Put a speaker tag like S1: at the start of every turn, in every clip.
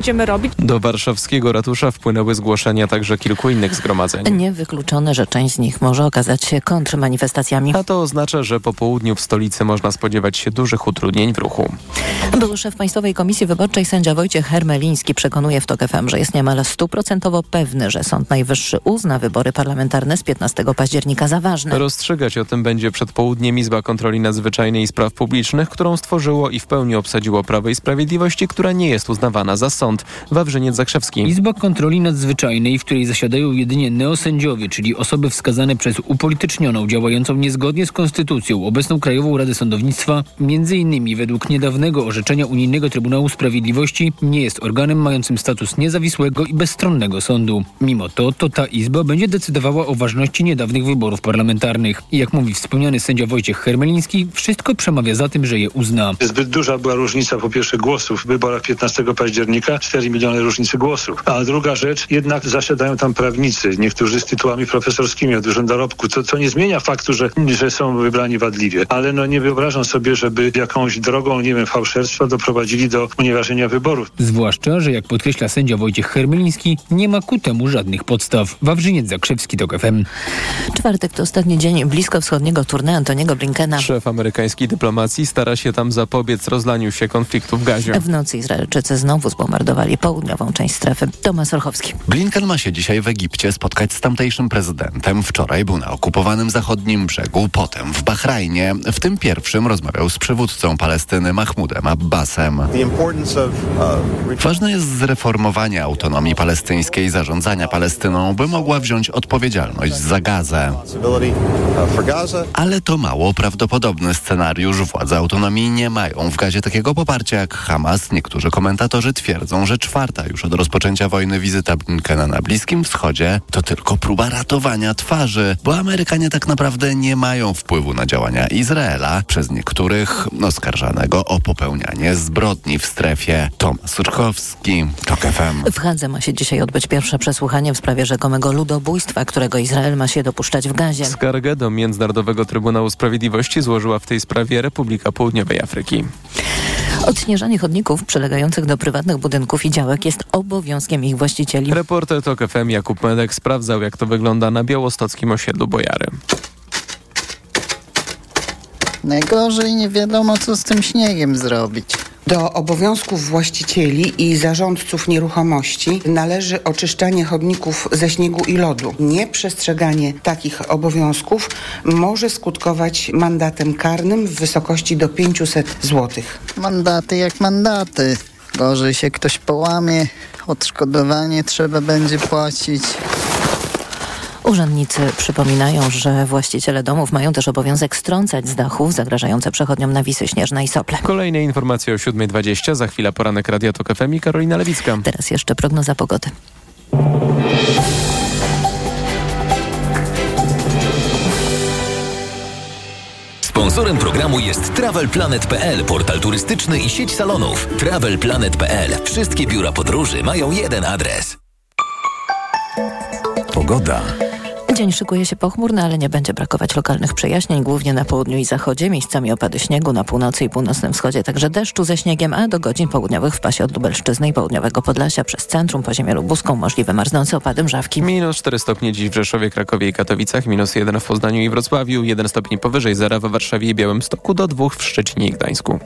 S1: będziemy robić.
S2: Do warszawskiego ratusza wpłynęły zgłoszenia także kilku innych zgromadzeń.
S3: Niewykluczone, że część z nich może okazać się kontrmanifestacjami.
S2: A to oznacza, że po południu w stolicy można spodziewać się dużych utrudnień w ruchu.
S3: Były szef Państwowej Komisji Wyborczej sędzia Wojciech Hermeliński przekonuje w TOK FM, że jest niemal stuprocentowo pewny, że Sąd Najwyższy uzna wybory parlamentarne z 15 października za ważne.
S2: Rozstrzygać o tym będzie przed południem Izba Kontroli Nadzwyczajnej i Spraw Publicznych, którą stworzyło i w pełni obsadziło Prawo i Sprawiedliwości, która nie jest uznawana za sąd. Wawrzyniec Zakrzewski.
S4: Izba Kontroli Nadzwyczajnej, w której zasiadają jedynie neosędziowie, czyli osoby wskazane przez upolitycznioną, działającą niezgodnie z konstytucją obecną Krajową Radę Sądownictwa, między innymi według niedawnego orzeczenia Unijnego Trybunału Sprawiedliwości, nie jest organem mającym status niezawisłego i bezstronnego sądu. Mimo to, to ta Izba będzie decydowała o ważności niedawnych wyborów parlamentarnych. I jak mówi wspomniany sędzia Wojciech Hermeliński, wszystko przemawia za tym, że je uzna.
S5: Zbyt duża była różnica po pierwsze głosów w wyborach 15 października, 4 miliony różnicy głosów. A druga rzecz, jednak zasiadają tam prawnicy, niektórzy z tytułami profesorskimi od dużym dorobku, co, co nie zmienia faktu, że, że są wybrani wadliwie. Ale no nie wyobrażam sobie, żeby jakąś drogą, nie wiem, fałszerstwa doprowadzili do unieważnienia wyborów.
S4: Zwłaszcza, że jak podkreśla sędzia Wojciech Hermeliński, nie ma ku temu żadnych podstaw. Wawrzyniec Zakrzewski, TOK FM.
S3: Czwartek to ostatni dzień bliskowschodniego tournée Antoniego Blinkena.
S2: Szef amerykańskiej dyplomacji stara się tam zapobiec rozlaniu się konfliktu w gazie.
S3: W nocy Izraelczycy znowu zbombardowali południową część strefy. Tomasz Orchowski.
S6: Blinken ma się dzisiaj w Egipcie spotkać z tamtejszym prezydentem. Wczoraj był na okupowanym zachodnim brzegu, potem w Bahrajnie. W tym pierwszym rozmawiał z przywódcą Palestyny Mahmudem Abbasem. Ważne jest zreformowanie autonomii palestyńskiej, zarządzania Palestyną, by mogła wziąć odpowiedzialność za Gazę. Ale to mało prawdopodobny scenariusz. Władze autonomii nie mają w Gazie takiego poparcia jak Hamas. Niektórzy komentatorzy twierdzą, że czwarta już od rozpoczęcia wojny wizyta Blinkena na Bliskim Wschodzie to tylko próba ratowania twarzy, bo Amerykanie tak naprawdę nie mają wpływu na działania Izraela, przez niektórych oskarżanego o popełnianie zbrodni w strefie. Tomasz Surkowski, TOK FM.
S3: W Hadze ma się dzisiaj odbyć pierwsze przesłuchanie w sprawie rzekomego ludobójstwa, którego Izrael ma się dopuszczać w Gazie.
S2: Skargę do Międzynarodowego Trybunału Sprawiedliwości złożyła w tej sprawie Republika Południowej Afryki.
S3: Odśnieżanie chodników przylegających do prywatnych budynków i działek jest obowiązkiem ich właścicieli.
S2: Reporter TOK FM Jakub Medek sprawdzał, jak to wygląda na białostockim osiedlu Bojary.
S7: Najgorzej nie wiadomo, co z tym śniegiem zrobić.
S8: Do obowiązków właścicieli i zarządców nieruchomości należy oczyszczanie chodników ze śniegu i lodu. Nieprzestrzeganie takich obowiązków może skutkować mandatem karnym w wysokości do 500 zł.
S7: Mandaty jak mandaty. Gorzej się ktoś połamie, odszkodowanie trzeba będzie płacić.
S3: Urzędnicy przypominają, że właściciele domów mają też obowiązek strącać z dachów zagrażające przechodniom nawisy śnieżne i sople.
S2: Kolejne informacje o 7.20, za chwilę poranek Radia Tok FM i Karolina Lewicka.
S3: Teraz jeszcze prognoza pogody.
S9: Sponsorem programu jest TravelPlanet.pl, portal turystyczny i sieć salonów. TravelPlanet.pl. Wszystkie biura podróży mają jeden adres.
S10: Pogoda.
S3: Dzień szykuje się pochmurny, ale nie będzie brakować lokalnych przejaśnień, głównie na południu i zachodzie. Miejscami opady śniegu, na północy i północnym wschodzie także deszczu ze śniegiem, a do godzin południowych w pasie od Lubelszczyzny i południowego Podlasia przez centrum po ziemię lubuską możliwe marznące opady mrzawki.
S2: Minus 4 stopnie dziś w Rzeszowie, Krakowie i Katowicach, minus 1 w Poznaniu i Wrocławiu, 1 stopień powyżej zera w Warszawie i Białymstoku, do 2 w Szczecinie i Gdańsku.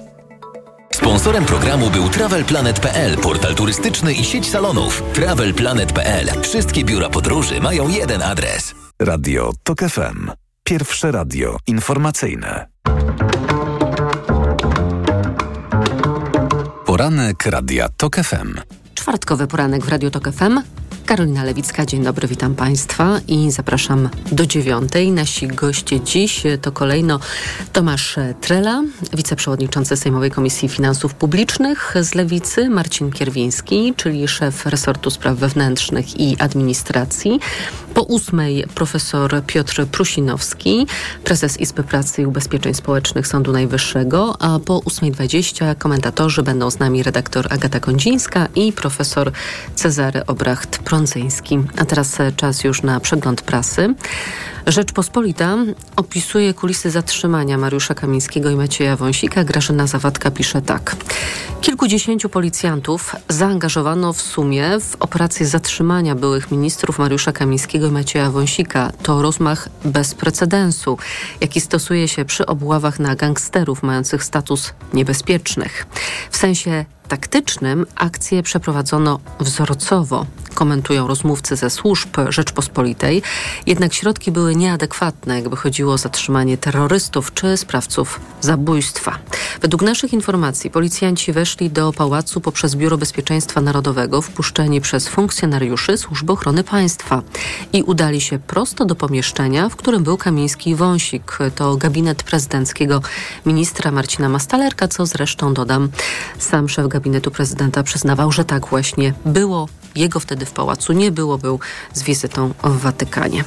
S9: Sponsorem programu był TravelPlanet.pl, portal turystyczny i sieć salonów. TravelPlanet.pl. Wszystkie biura podróży mają jeden adres.
S10: Radio TOK FM. Pierwsze radio informacyjne. Poranek Radia TOK FM.
S11: Czwartkowy poranek w Radio TOK FM. Karolina Lewicka, dzień dobry, witam Państwa i zapraszam do dziewiątej. Nasi goście dziś to kolejno Tomasz Trela, wiceprzewodniczący Sejmowej Komisji Finansów Publicznych z Lewicy, Marcin Kierwiński, czyli szef resortu spraw wewnętrznych i administracji. Po ósmej profesor Piotr Prusinowski, prezes Izby Pracy i Ubezpieczeń Społecznych Sądu Najwyższego, a po ósmej dwadzieścia komentatorzy będą z nami redaktor Agata Kondzińska i profesor Cezary A teraz czas już na przegląd prasy. Rzeczpospolita opisuje kulisy zatrzymania Mariusza Kamińskiego i Macieja Wąsika. Grażyna Zawadka pisze tak. Kilkudziesięciu policjantów zaangażowano w sumie w operację zatrzymania byłych ministrów Mariusza Kamińskiego i Macieja Wąsika. To rozmach bez precedensu, jaki stosuje się przy obławach na gangsterów mających status niebezpiecznych. W sensie taktycznym akcję przeprowadzono wzorcowo, komentują rozmówcy ze służb Rzeczpospolitej. Jednak środki były nieadekwatne, jakby chodziło o zatrzymanie terrorystów czy sprawców zabójstwa. Według naszych informacji policjanci weszli do pałacu poprzez Biuro Bezpieczeństwa Narodowego, wpuszczeni przez funkcjonariuszy Służby Ochrony Państwa i udali się prosto do pomieszczenia, w którym był Kamiński Wąsik. To gabinet prezydenckiego ministra Marcina Mastalerka, co zresztą dodam, sam szef gabinetu prezydenta przyznawał, że tak właśnie było. Jego wtedy w pałacu nie było, był z wizytą w Watykanie.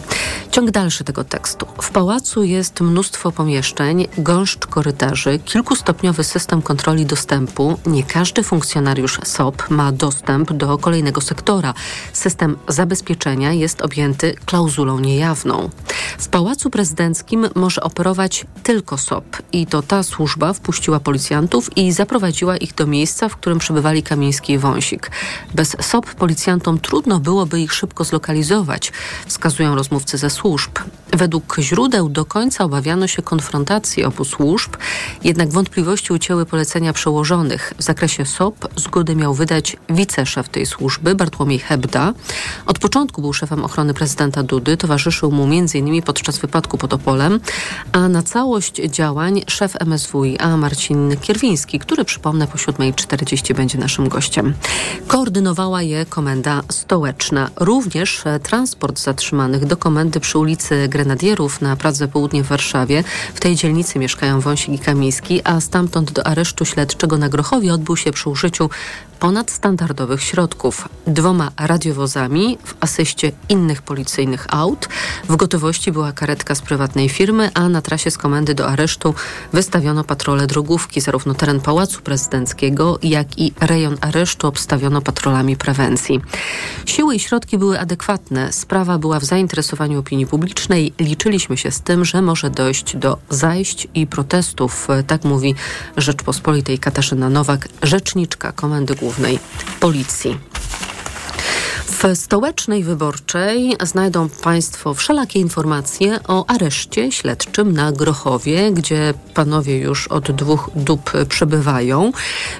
S11: Ciąg dalszy tego tekstu. W pałacu jest mnóstwo pomieszczeń, gąszcz korytarzy, kilkustopniowy system kontroli dostępu. Nie każdy funkcjonariusz SOP ma dostęp do kolejnego sektora. System zabezpieczenia jest objęty klauzulą niejawną. W pałacu prezydenckim może operować tylko SOP i to ta służba wpuściła policjantów i zaprowadziła ich do miejsca, w którym przebywali Kamiński i Wąsik. Bez SOP policjantom trudno byłoby ich szybko zlokalizować, wskazują rozmówcy ze służb. Według źródeł do końca obawiano się konfrontacji obu służb, jednak wątpliwości ucięły polecenia przełożonych. W zakresie SOP zgodę miał wydać wiceszef tej służby, Bartłomiej Hebda. Od początku był szefem ochrony prezydenta Dudy, towarzyszył mu m.in. podczas wypadku pod Opolem, a na całość działań szef MSWiA Marcin Kierwiński, który przypomnę po 7.40 będzie naszym gościem. Koordynowała je komenda stołeczna. Również transport zatrzymanych do komendy przy ulicy Grenadierów na Pradze Południe w Warszawie. W tej dzielnicy mieszkają Wąsik i Kamiński, a stamtąd do aresztu śledczego na Grochowie odbył się przy użyciu ponadstandardowych środków. Dwoma radiowozami w asyście innych policyjnych aut. W gotowości była karetka z prywatnej firmy, a na trasie z komendy do aresztu wystawiono patrole drogówki. Zarówno teren Pałacu Prezydenckiego, jak i rejon aresztu obstawiono patrolami prewencji. Siły i środki były adekwatne. Sprawa była w zainteresowaniu opinii publicznej. Liczyliśmy się z tym, że może dojść do zajść i protestów. Tak mówi Rzeczpospolitej Katarzyna Nowak, rzeczniczka Komendy Głównej Głównej Policji. W stołecznej wyborczej znajdą Państwo wszelakie informacje o areszcie śledczym na Grochowie, gdzie panowie już od dwóch dób przebywają.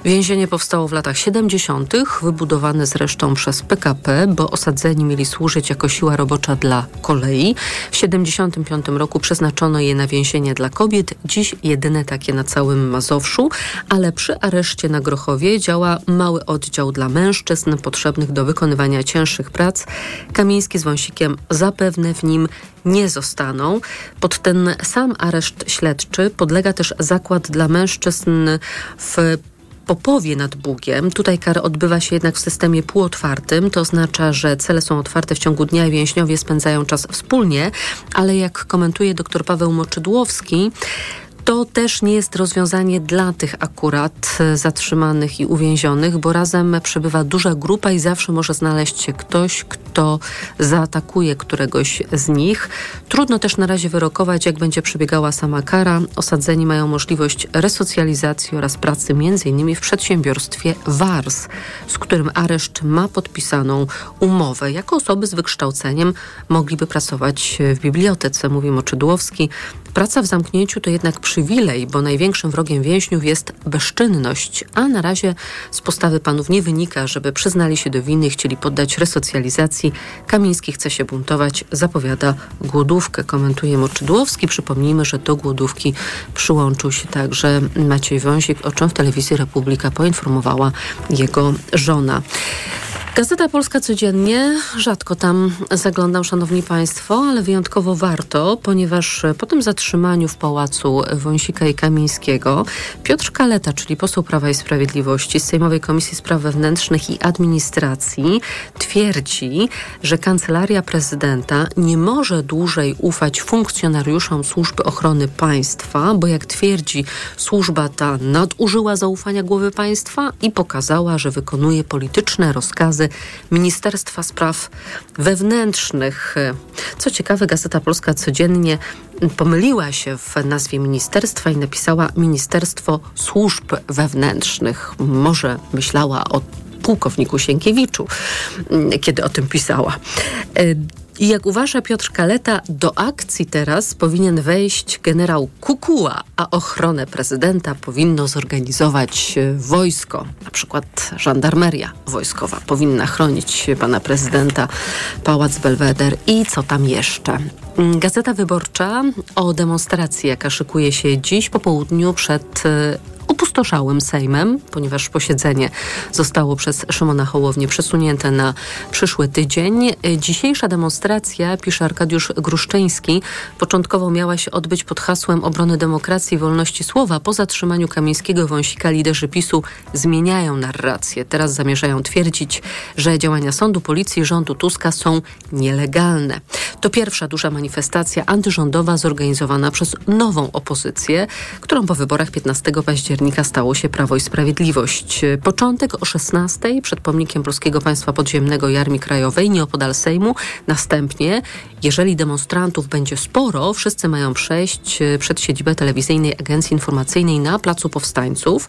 S11: Więzienie powstało w latach 70., wybudowane zresztą przez PKP, bo osadzeni mieli służyć jako siła robocza dla kolei. W 75 roku przeznaczono je na więzienie dla kobiet, dziś jedyne takie na całym Mazowszu, ale przy areszcie na Grochowie działa mały oddział dla mężczyzn potrzebnych do wykonywania ciężkich cięższych prac. Kamiński z Wąsikiem zapewne w nim nie zostaną. Pod ten sam areszt śledczy podlega też zakład dla mężczyzn w Popowie nad Bugiem. Tutaj kara odbywa się jednak w systemie półotwartym. To oznacza, że cele są otwarte w ciągu dnia i więźniowie spędzają czas wspólnie, ale jak komentuje dr Paweł Moczydłowski, to też nie jest rozwiązanie dla tych akurat e, zatrzymanych i uwięzionych, bo razem przebywa duża grupa i zawsze może znaleźć się ktoś, kto zaatakuje któregoś z nich. Trudno też na razie wyrokować, jak będzie przebiegała sama kara. Osadzeni mają możliwość resocjalizacji oraz pracy m.in. w przedsiębiorstwie WARS, z którym areszt ma podpisaną umowę. Jako osoby z wykształceniem mogliby pracować w bibliotece, mówi Moczydłowski. Praca w zamknięciu to jednak przywilej, bo największym wrogiem więźniów jest bezczynność, a na razie z postawy panów nie wynika, żeby przyznali się do winy chcieli poddać resocjalizacji. Kamiński chce się buntować, zapowiada głodówkę, komentuje Moczydłowski. Przypomnijmy, że do głodówki przyłączył się także Maciej Wąsik, o czym w telewizji Republika poinformowała jego żona. Gazeta Polska codziennie, rzadko tam zaglądam, szanowni państwo, ale wyjątkowo warto, ponieważ po tym zatrzymaniu w pałacu Wąsika i Kamińskiego Piotr Kaleta, czyli poseł Prawa i Sprawiedliwości z Sejmowej Komisji Spraw Wewnętrznych i Administracji twierdzi, że Kancelaria Prezydenta nie może dłużej ufać funkcjonariuszom Służby Ochrony Państwa, bo jak twierdzi, służba ta nadużyła zaufania głowy państwa i pokazała, że wykonuje polityczne rozkazy Ministerstwa Spraw Wewnętrznych. Co ciekawe, Gazeta Polska codziennie pomyliła się w nazwie ministerstwa i napisała Ministerstwo Służb Wewnętrznych. Może myślała o pułkowniku Sienkiewiczu, kiedy o tym pisała. I jak uważa Piotr Kaleta, do akcji teraz powinien wejść generał Kukuła, a ochronę prezydenta powinno zorganizować wojsko, na przykład żandarmeria wojskowa powinna chronić pana prezydenta, pałac Belweder i co tam jeszcze. Gazeta Wyborcza o demonstracji, jaka szykuje się dziś po południu przed opustoszałym Sejmem, ponieważ posiedzenie zostało przez Szymona Hołownię przesunięte na przyszły tydzień. Dzisiejsza demonstracja, pisze Arkadiusz Gruszczyński, początkowo miała się odbyć pod hasłem obrony demokracji i wolności słowa. Po zatrzymaniu Kamińskiego Wąsika liderzy PiSu zmieniają narrację. Teraz zamierzają twierdzić, że działania sądu, policji i rządu Tuska są nielegalne. To pierwsza duża manifestacja antyrządowa zorganizowana przez nową opozycję, którą po wyborach 15 października października stało się Prawo i Sprawiedliwość. Początek o 16 przed pomnikiem Polskiego Państwa Podziemnego i Armii Krajowej, nieopodal Sejmu. Następnie, jeżeli demonstrantów będzie sporo, wszyscy mają przejść e, przed siedzibę telewizyjnej Agencji Informacyjnej na Placu Powstańców.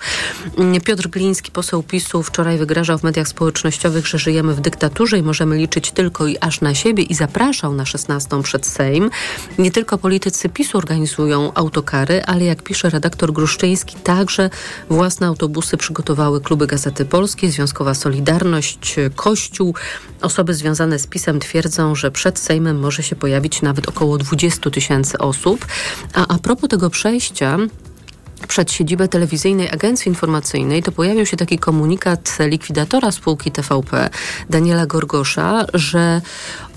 S11: Mm, Piotr Gliński, poseł PiSu, wczoraj wygrażał w mediach społecznościowych, że żyjemy w dyktaturze i możemy liczyć tylko i aż na siebie i zapraszał na 16 przed Sejm. Nie tylko politycy PiSu organizują autokary, ale jak pisze redaktor Gruszczyński, także własne autobusy przygotowały kluby Gazety Polskie, Związkowa Solidarność, Kościół. Osoby związane z PiSem twierdzą, że przed Sejmem może się pojawić nawet około 20 tysięcy osób. A a propos tego przejścia, przed siedzibę telewizyjnej agencji informacyjnej, to pojawił się taki komunikat likwidatora spółki TVP, Daniela Gorgosza, że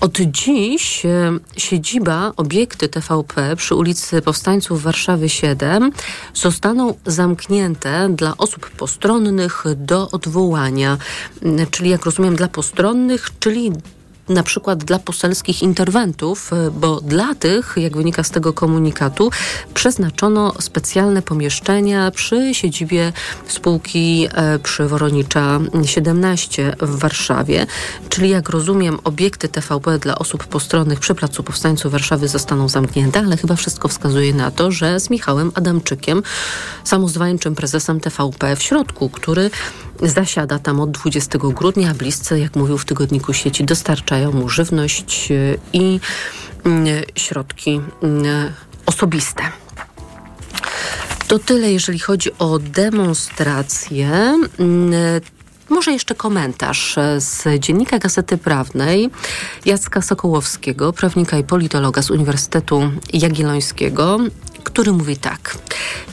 S11: od dziś e, siedziba, obiekty TVP przy ulicy Powstańców w Warszawie 7 zostaną zamknięte dla osób postronnych do odwołania, czyli jak rozumiem dla postronnych, czyli na przykład dla poselskich interwentów, e, bo dla tych, jak wynika z tego komunikatu, przeznaczono specjalne pomieszczenia przy siedzibie spółki e, przy Woronicza 17 w Warszawie. Czyli jak rozumiem, obiekty TVP dla osób postronnych przy Placu Powstańców Warszawy zostaną zamknięte, ale chyba wszystko wskazuje na to, że z Michałem Adamczykiem, samozwańczym prezesem TVP w środku, który zasiada tam od 20 grudnia, a bliscy, jak mówił w tygodniku sieci, dostarczają mu żywność y, i y, środki y, osobiste. To tyle, jeżeli chodzi o demonstrację. Może jeszcze komentarz z dziennika Gazety Prawnej Jacka Sokołowskiego, prawnika i politologa z Uniwersytetu Jagiellońskiego, który mówi tak.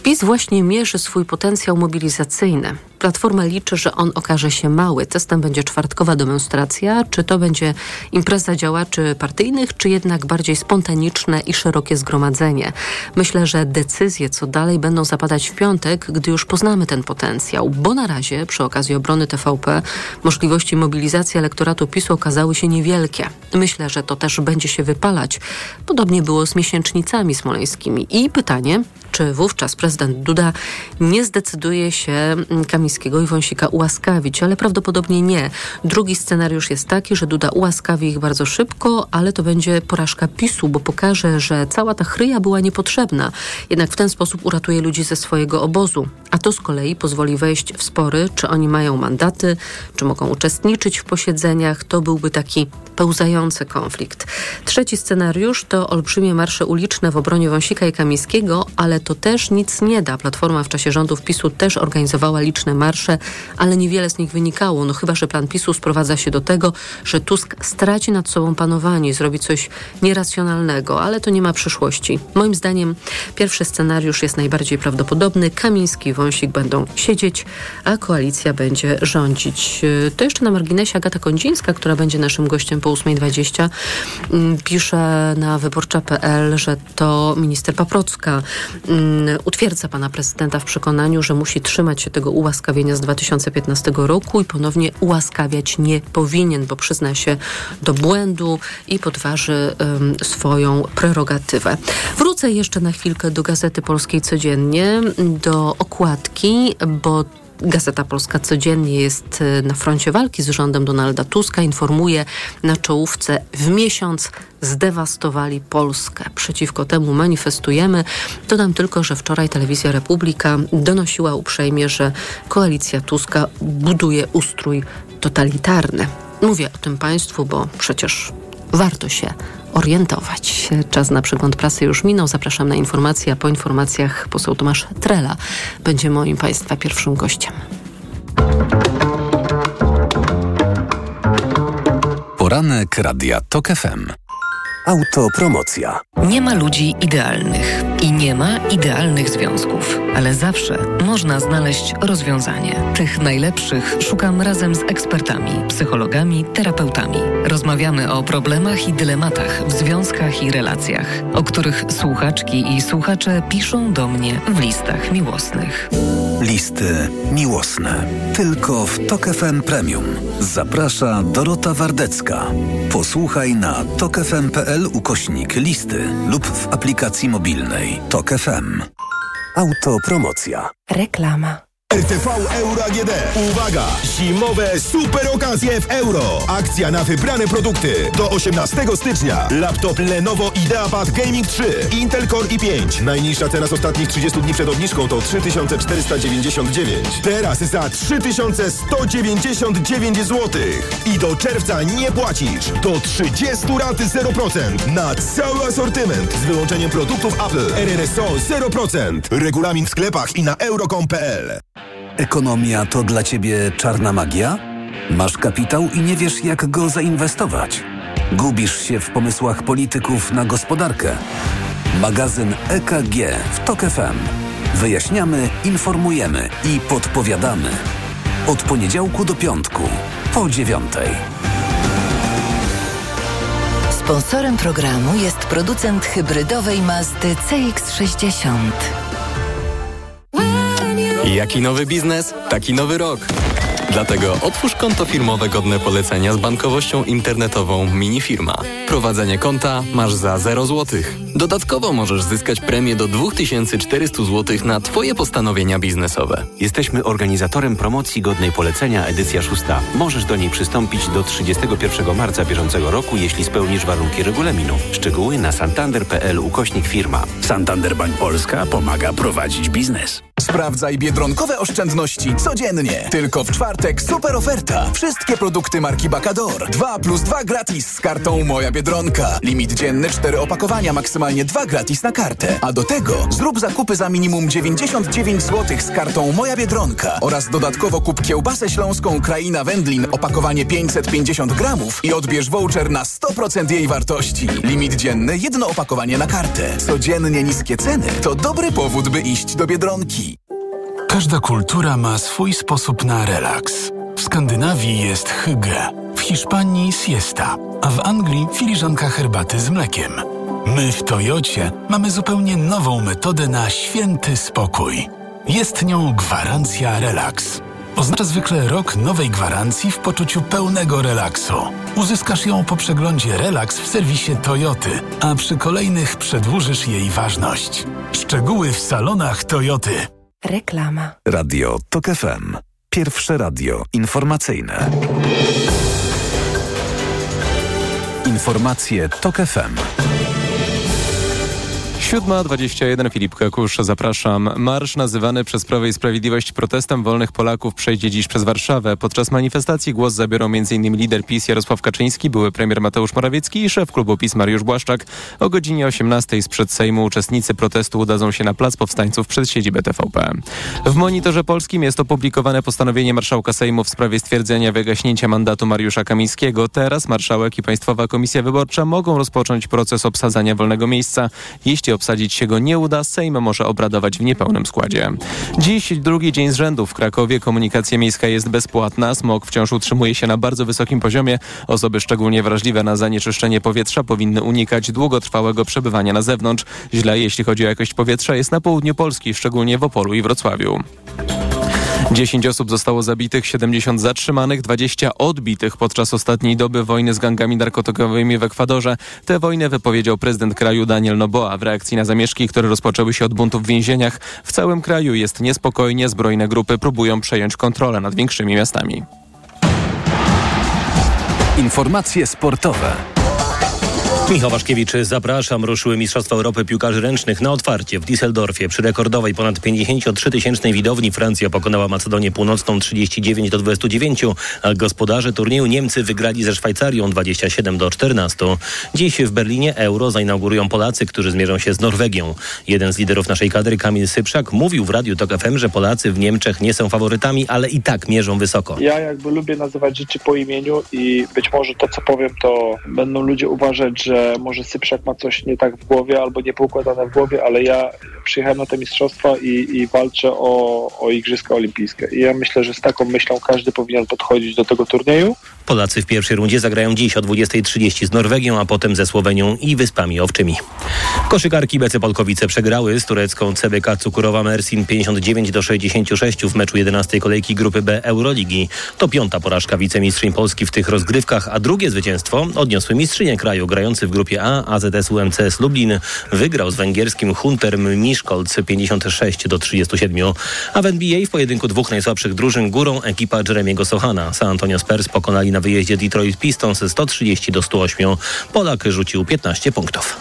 S11: PiS właśnie mierzy swój potencjał mobilizacyjny. Platforma liczy, że on okaże się mały. Testem będzie czwartkowa demonstracja. Czy to będzie impreza działaczy partyjnych, czy jednak bardziej spontaniczne i szerokie zgromadzenie? Myślę, że decyzje co dalej będą zapadać w piątek, gdy już poznamy ten potencjał, bo na razie przy okazji obrony TVP możliwości mobilizacji elektoratu PiSu okazały się niewielkie. Myślę, że to też będzie się wypalać. Podobnie było z miesięcznicami smoleńskimi. I pytanie, czy wówczas prezydent Duda nie zdecyduje się mm, Kamińskiego i Wąsika ułaskawić, ale prawdopodobnie nie. Drugi scenariusz jest taki, że Duda ułaskawi ich bardzo szybko, ale to będzie porażka PiSu, bo pokaże, że cała ta chryja była niepotrzebna. Jednak w ten sposób uratuje ludzi ze swojego obozu. A to z kolei pozwoli wejść w spory, czy oni mają mandaty, czy mogą uczestniczyć w posiedzeniach. To byłby taki pełzający konflikt. Trzeci scenariusz to olbrzymie marsze uliczne w obronie Wąsika i Kamińskiego, ale to też nic nie da. Platforma w czasie rządów PiSu też organizowała liczne marsze, ale niewiele z nich wynikało. No chyba, że plan PiSu sprowadza się do tego, że Tusk straci nad sobą panowanie, zrobi coś nieracjonalnego, ale to nie ma przyszłości. Moim zdaniem pierwszy scenariusz jest najbardziej prawdopodobny. Kamiński i Wąsik będą siedzieć, a koalicja będzie rządzić. To jeszcze na marginesie Agata Kondzińska, która będzie naszym gościem po 8.20, mm, pisze na wyborcza.pl, że to minister Paprocka utwierdza pana prezydenta w przekonaniu, że musi trzymać się tego ułaskawienia z 2015 roku i ponownie ułaskawiać nie powinien, bo przyzna się do błędu i podważy um, swoją prerogatywę. Wrócę jeszcze na chwilkę do Gazety Polskiej Codziennie, do okładki, bo Gazeta Polska codziennie jest e, na froncie walki z rządem Donalda Tuska. Informuje na czołówce w miesiąc zdewastowali Polskę. Przeciwko temu manifestujemy. Dodam tylko, że wczoraj telewizja Republika donosiła uprzejmie, że koalicja Tuska buduje ustrój totalitarny. Mówię o tym państwu, bo przecież warto się orientować. Czas na przegląd prasy już minął. Zapraszam na informacje, a po informacjach poseł Tomasz Trela będzie moim Państwa pierwszym gościem.
S10: Poranek Radia TOK FM. Autopromocja.
S1: Nie ma ludzi idealnych i nie ma idealnych związków, ale zawsze można znaleźć rozwiązanie. Tych najlepszych szukam razem z ekspertami, psychologami, terapeutami. Rozmawiamy o problemach i dylematach w związkach i relacjach, o których słuchaczki i słuchacze piszą do mnie w listach miłosnych.
S10: Listy miłosne. Tylko w TOK FM Premium. Zaprasza Dorota Wardecka. Posłuchaj na tokefm.pl ukośnik listy lub w aplikacji mobilnej TOK FM. Autopromocja.
S1: Reklama.
S12: RTV Euro AGD. Uwaga! Zimowe super okazje w euro. Akcja na wybrane produkty. Do 18 stycznia. Laptop Lenovo IdeaPad Gaming 3. Intel Core i5. Najniższa cena z ostatnich 30 dni przed obniżką to 3499. Teraz za 3199 zł. I do czerwca nie płacisz. Do 30 raty 0%. Na cały asortyment. Z wyłączeniem produktów Apple. RRSO 0%. Regulamin w sklepach i na euro.com.pl.
S10: Ekonomia to dla Ciebie czarna magia? Masz kapitał i nie wiesz, jak go zainwestować? Gubisz się w pomysłach polityków na gospodarkę? Magazyn EKG w TOK FM. Wyjaśniamy, informujemy i podpowiadamy. Od poniedziałku do piątku, po dziewiątej.
S1: Sponsorem programu jest producent hybrydowej Mazdy CX-60.
S13: Jaki nowy biznes, taki nowy rok. Dlatego otwórz konto firmowe godne polecenia z bankowością internetową Minifirma. Prowadzenie konta masz za 0 zł. Dodatkowo możesz zyskać premię do 2400 zł na Twoje postanowienia biznesowe.
S14: Jesteśmy organizatorem promocji godnej polecenia edycja szósta. Możesz do niej przystąpić do 31 marca bieżącego roku, jeśli spełnisz warunki regulaminu. Szczegóły na santander.pl ukośnik firma.
S15: Santander Bank Polska pomaga prowadzić biznes.
S16: Sprawdzaj biedronkowe oszczędności codziennie. Tylko w czwartek super oferta. Wszystkie produkty marki Bacador. 2 plus 2 gratis z kartą Moja Biedronka. Limit dzienny 4 opakowania, maksymalnie 2 gratis na kartę. A do tego zrób zakupy za minimum 99 zł z kartą Moja Biedronka. Oraz dodatkowo kup kiełbasę śląską Kraina Wędlin opakowanie 550 gramów i odbierz voucher na 100% jej wartości. Limit dzienny jedno opakowanie na kartę. Codziennie niskie ceny to dobry powód, by iść do Biedronki.
S17: Każda kultura ma swój sposób na relaks. W Skandynawii jest hygge, w Hiszpanii siesta, a w Anglii filiżanka herbaty z mlekiem. My w Toyocie mamy zupełnie nową metodę na święty spokój. Jest nią gwarancja relaks. Oznacza zwykle rok nowej gwarancji w poczuciu pełnego relaksu. Uzyskasz ją po przeglądzie relaks w serwisie Toyoty, a przy kolejnych przedłużysz jej ważność. Szczegóły w salonach Toyoty.
S1: Reklama.
S10: Radio TOK FM. Pierwsze radio informacyjne. Informacje TOK FM.
S2: 7.21 Filip Kakusz, zapraszam. Marsz nazywany przez Prawo i Sprawiedliwość protestem wolnych Polaków przejdzie dziś przez Warszawę. Podczas manifestacji głos zabiorą m.in. lider PiS Jarosław Kaczyński, były premier Mateusz Morawiecki i szef klubu PiS Mariusz Błaszczak. O godzinie 18 sprzed Sejmu uczestnicy protestu udadzą się na Plac Powstańców przed siedzibę TVP. W Monitorze Polskim jest opublikowane postanowienie marszałka Sejmu w sprawie stwierdzenia wygaśnięcia mandatu Mariusza Kamińskiego. Teraz marszałek i Państwowa Komisja Wyborcza mogą rozpocząć proces obsadzania wolnego miejsca. Jeśli obsadzić się go nie uda, Sejm może obradować w niepełnym składzie. Dziś drugi dzień z rzędu w Krakowie komunikacja miejska jest bezpłatna. Smog wciąż utrzymuje się na bardzo wysokim poziomie. Osoby szczególnie wrażliwe na zanieczyszczenie powietrza powinny unikać długotrwałego przebywania na zewnątrz. Źle, jeśli chodzi o jakość powietrza, jest na południu Polski, szczególnie w Opolu i Wrocławiu. 10 osób zostało zabitych, 70 zatrzymanych, 20 odbitych podczas ostatniej doby wojny z gangami narkotykowymi w Ekwadorze. Tę wojnę wypowiedział prezydent kraju Daniel Noboa w reakcji na zamieszki, które rozpoczęły się od buntów w więzieniach. W całym kraju jest niespokojnie, zbrojne grupy próbują przejąć kontrolę nad większymi miastami.
S10: Informacje sportowe.
S18: Michał Waszkiewicz, zapraszam. Ruszyły Mistrzostwa Europy Piłkarzy Ręcznych na otwarcie w Düsseldorfie. Przy rekordowej ponad 53-tysięcznej widowni Francja pokonała Macedonię Północną 39 do 29, a gospodarze turnieju Niemcy wygrali ze Szwajcarią 27 do 14. Dziś w Berlinie Euro zainaugurują Polacy, którzy zmierzą się z Norwegią. Jeden z liderów naszej kadry, Kamil Syprzak, mówił w Radiu TOK FM, że Polacy w Niemczech nie są faworytami, ale i tak mierzą wysoko.
S19: Ja jakby lubię nazywać rzeczy po imieniu i być może to, co powiem, to będą ludzie uważać, że może Syprzak ma coś nie tak w głowie albo nie poukładane w głowie, ale ja przyjechałem na te mistrzostwa i, i walczę o, o Igrzyska Olimpijskie. I ja myślę, że z taką myślą każdy powinien podchodzić do tego turnieju.
S18: Polacy w pierwszej rundzie zagrają dziś o 20.30 z Norwegią, a potem ze Słowenią i Wyspami Owczymi. Koszykarki Becy Polkowice przegrały z turecką CBK Cukurowa Mersin 59 do 66 w meczu 11 kolejki grupy B Euroligi. To piąta porażka wicemistrzyń Polski w tych rozgrywkach, a drugie zwycięstwo odniosły mistrzynie kraju grający w grupie A AZS UMCS Lublin wygrał z węgierskim Hunterm Miszkolc 56 do 37, a w NBA w pojedynku dwóch najsłabszych drużyn górą ekipa Jeremiego Sochana. San Antonio Spurs pokonali na wyjeździe Detroit Pistons 130 do 108. Polak rzucił 15 punktów.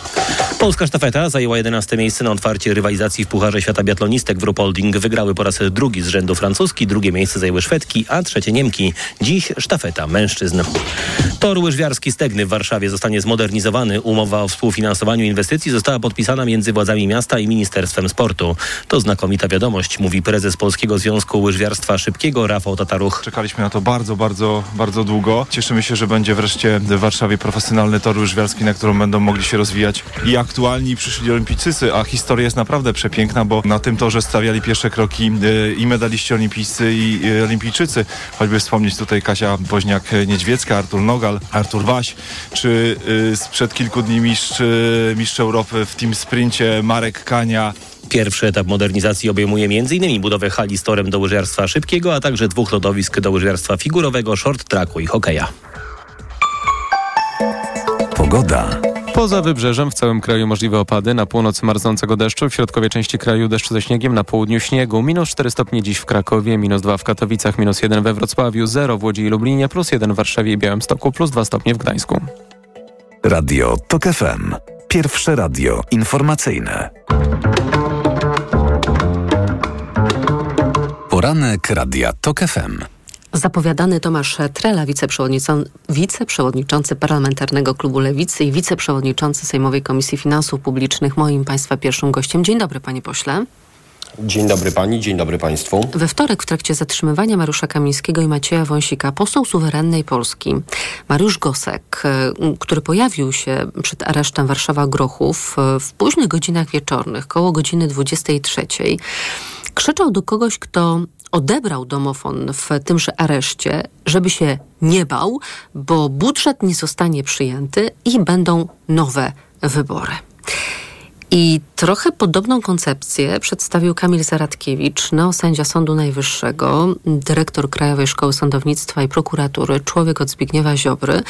S18: Polska sztafeta zajęła 11 miejsce na otwarcie rywalizacji w Pucharze Świata Biatlonistek w Rupolding. Wygrały po raz drugi z rzędu francuski, drugie miejsce zajęły Szwedki, a trzecie Niemki. Dziś sztafeta mężczyzn. Tor łyżwiarski Stegny w Warszawie zostanie zmodernizowany. Umowa o współfinansowaniu inwestycji została podpisana między władzami miasta i Ministerstwem Sportu. To znakomita wiadomość, mówi prezes Polskiego Związku Łyżwiarstwa Szybkiego Rafał Tataruch.
S20: Czekaliśmy na to bardzo, bardzo, bardzo długo. Cieszymy się, że będzie wreszcie w Warszawie profesjonalny tor łyżwiarski, na którym będą mogli się rozwijać i aktualni przyszli olimpijczycy, a historia jest naprawdę przepiękna, bo na tym torze stawiali pierwsze kroki y, i medaliści olimpijscy i y, olimpijczycy. Choćby wspomnieć tutaj Kasia Woźniak-Niedźwiecka, Artur Nogal, Artur Waś, czy y, sprzed kilku dni mistrz, mistrz Europy w team sprincie Marek Kania,
S18: Pierwszy etap modernizacji obejmuje m.in. budowę hali z torem do łyżwiarstwa szybkiego, a także dwóch lodowisk do łyżwiarstwa figurowego, short tracku i hokeja.
S10: Pogoda.
S2: Poza wybrzeżem w całym kraju możliwe opady. Na północy marznącego deszczu, w środkowej części kraju deszczu ze śniegiem, na południu śniegu. Minus 4 stopnie dziś w Krakowie, minus 2 w Katowicach, minus 1 we Wrocławiu, 0 w Łodzi i Lublinie, plus 1 w Warszawie i Białymstoku, plus 2 stopnie w Gdańsku.
S10: Radio TOK FM. Pierwsze radio informacyjne. Poranek Radia TOK FM.
S11: Zapowiadany Tomasz Trela, wiceprzewodniczący, wiceprzewodniczący Parlamentarnego Klubu Lewicy i wiceprzewodniczący Sejmowej Komisji Finansów Publicznych, moim Państwa pierwszym gościem. Dzień dobry, panie pośle.
S21: Dzień dobry pani, dzień dobry państwu.
S11: We wtorek w trakcie zatrzymywania Mariusza Kamińskiego i Macieja Wąsika poseł suwerennej Polski Mariusz Gosek, który pojawił się przed aresztem Warszawa Grochów w późnych godzinach wieczornych, koło godziny 23, krzyczał do kogoś, kto odebrał domofon w tymże areszcie, żeby się nie bał, bo budżet nie zostanie przyjęty i będą nowe wybory. I trochę podobną koncepcję przedstawił Kamil Zaradkiewicz, neosędzia Sądu Najwyższego, dyrektor Krajowej Szkoły Sądownictwa i Prokuratury, człowiek od Zbigniewa Ziobry,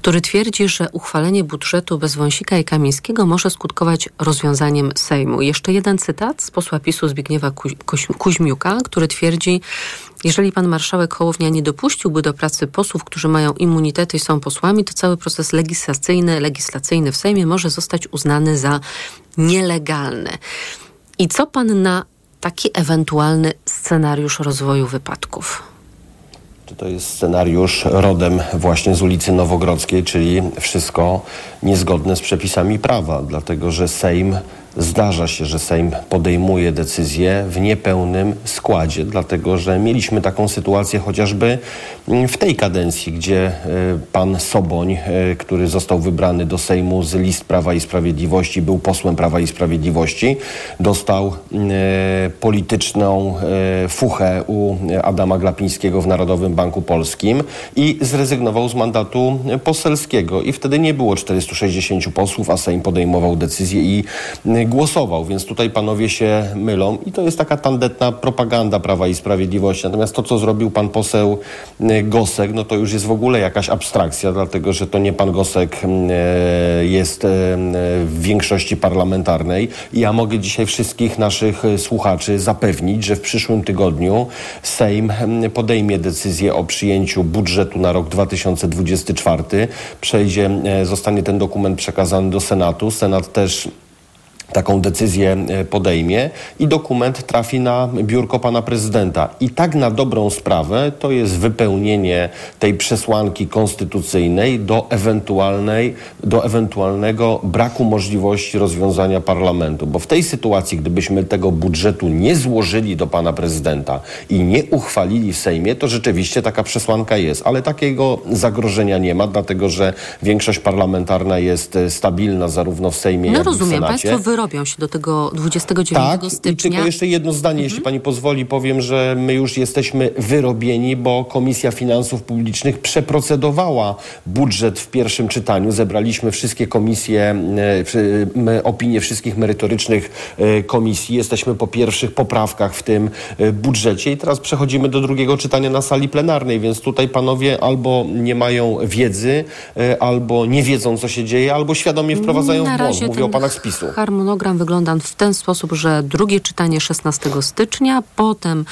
S11: który twierdzi, że uchwalenie budżetu bez Wąsika i Kamińskiego może skutkować rozwiązaniem Sejmu. Jeszcze jeden cytat z posła PiSu Zbigniewa Kuźmiuka, który twierdzi, jeżeli pan marszałek Hołownia nie dopuściłby do pracy posłów, którzy mają immunitety i są posłami, to cały proces legislacyjny, legislacyjny w Sejmie może zostać uznany za nielegalny. I co pan na taki ewentualny scenariusz rozwoju wypadków?
S21: To jest scenariusz rodem właśnie z ulicy Nowogrodzkiej, czyli wszystko niezgodne z przepisami prawa, dlatego że Sejm Zdarza się, że Sejm podejmuje decyzje w niepełnym składzie, dlatego że mieliśmy taką sytuację chociażby w tej kadencji, gdzie e, pan Soboń, e, który został wybrany do Sejmu z list Prawa i Sprawiedliwości, był posłem Prawa i Sprawiedliwości, dostał e, polityczną fuchę u Adama Glapińskiego w Narodowym Banku Polskim i zrezygnował z mandatu poselskiego. I wtedy nie było 460 posłów, a Sejm podejmował decyzję i głosował, więc tutaj panowie się mylą i to jest taka tandetna propaganda Prawa i Sprawiedliwości. Natomiast to, co zrobił pan poseł Gosek, no to już jest w ogóle jakaś abstrakcja, dlatego że to nie pan Gosek jest w większości parlamentarnej i ja mogę dzisiaj wszystkich naszych słuchaczy zapewnić, że w przyszłym tygodniu Sejm podejmie decyzję o przyjęciu budżetu na rok 2024. Przejdzie, zostanie ten dokument przekazany do Senatu. Senat też taką decyzję e, podejmie i dokument trafi na biurko pana prezydenta. I tak na dobrą sprawę to jest wypełnienie tej przesłanki konstytucyjnej do ewentualnej, do ewentualnego braku możliwości rozwiązania parlamentu. Bo w tej sytuacji, gdybyśmy tego budżetu nie złożyli do pana prezydenta i nie uchwalili w Sejmie, to rzeczywiście taka przesłanka jest. Ale takiego zagrożenia nie ma, dlatego że większość parlamentarna jest e, stabilna zarówno w Sejmie,
S11: no
S21: jak
S11: rozumiem,
S21: i w Senacie.
S11: Państwo wyrobią się do tego 29
S21: tak,
S11: stycznia.
S21: I tylko jeszcze jedno zdanie,
S11: Mhm.
S21: jeśli pani pozwoli, powiem, że my już jesteśmy wyrobieni, bo Komisja Finansów Publicznych przeprocedowała budżet w pierwszym czytaniu. Zebraliśmy wszystkie komisje, e, opinie wszystkich merytorycznych e, komisji. Jesteśmy po pierwszych poprawkach w tym e, budżecie i teraz przechodzimy do drugiego czytania na sali plenarnej, więc tutaj panowie albo nie mają wiedzy, albo nie wiedzą, co się dzieje, albo świadomie wprowadzają w błąd. Mówię o panach z PiSu.
S11: Harmonogram wygląda w ten sposób, że drugie czytanie 16 stycznia, potem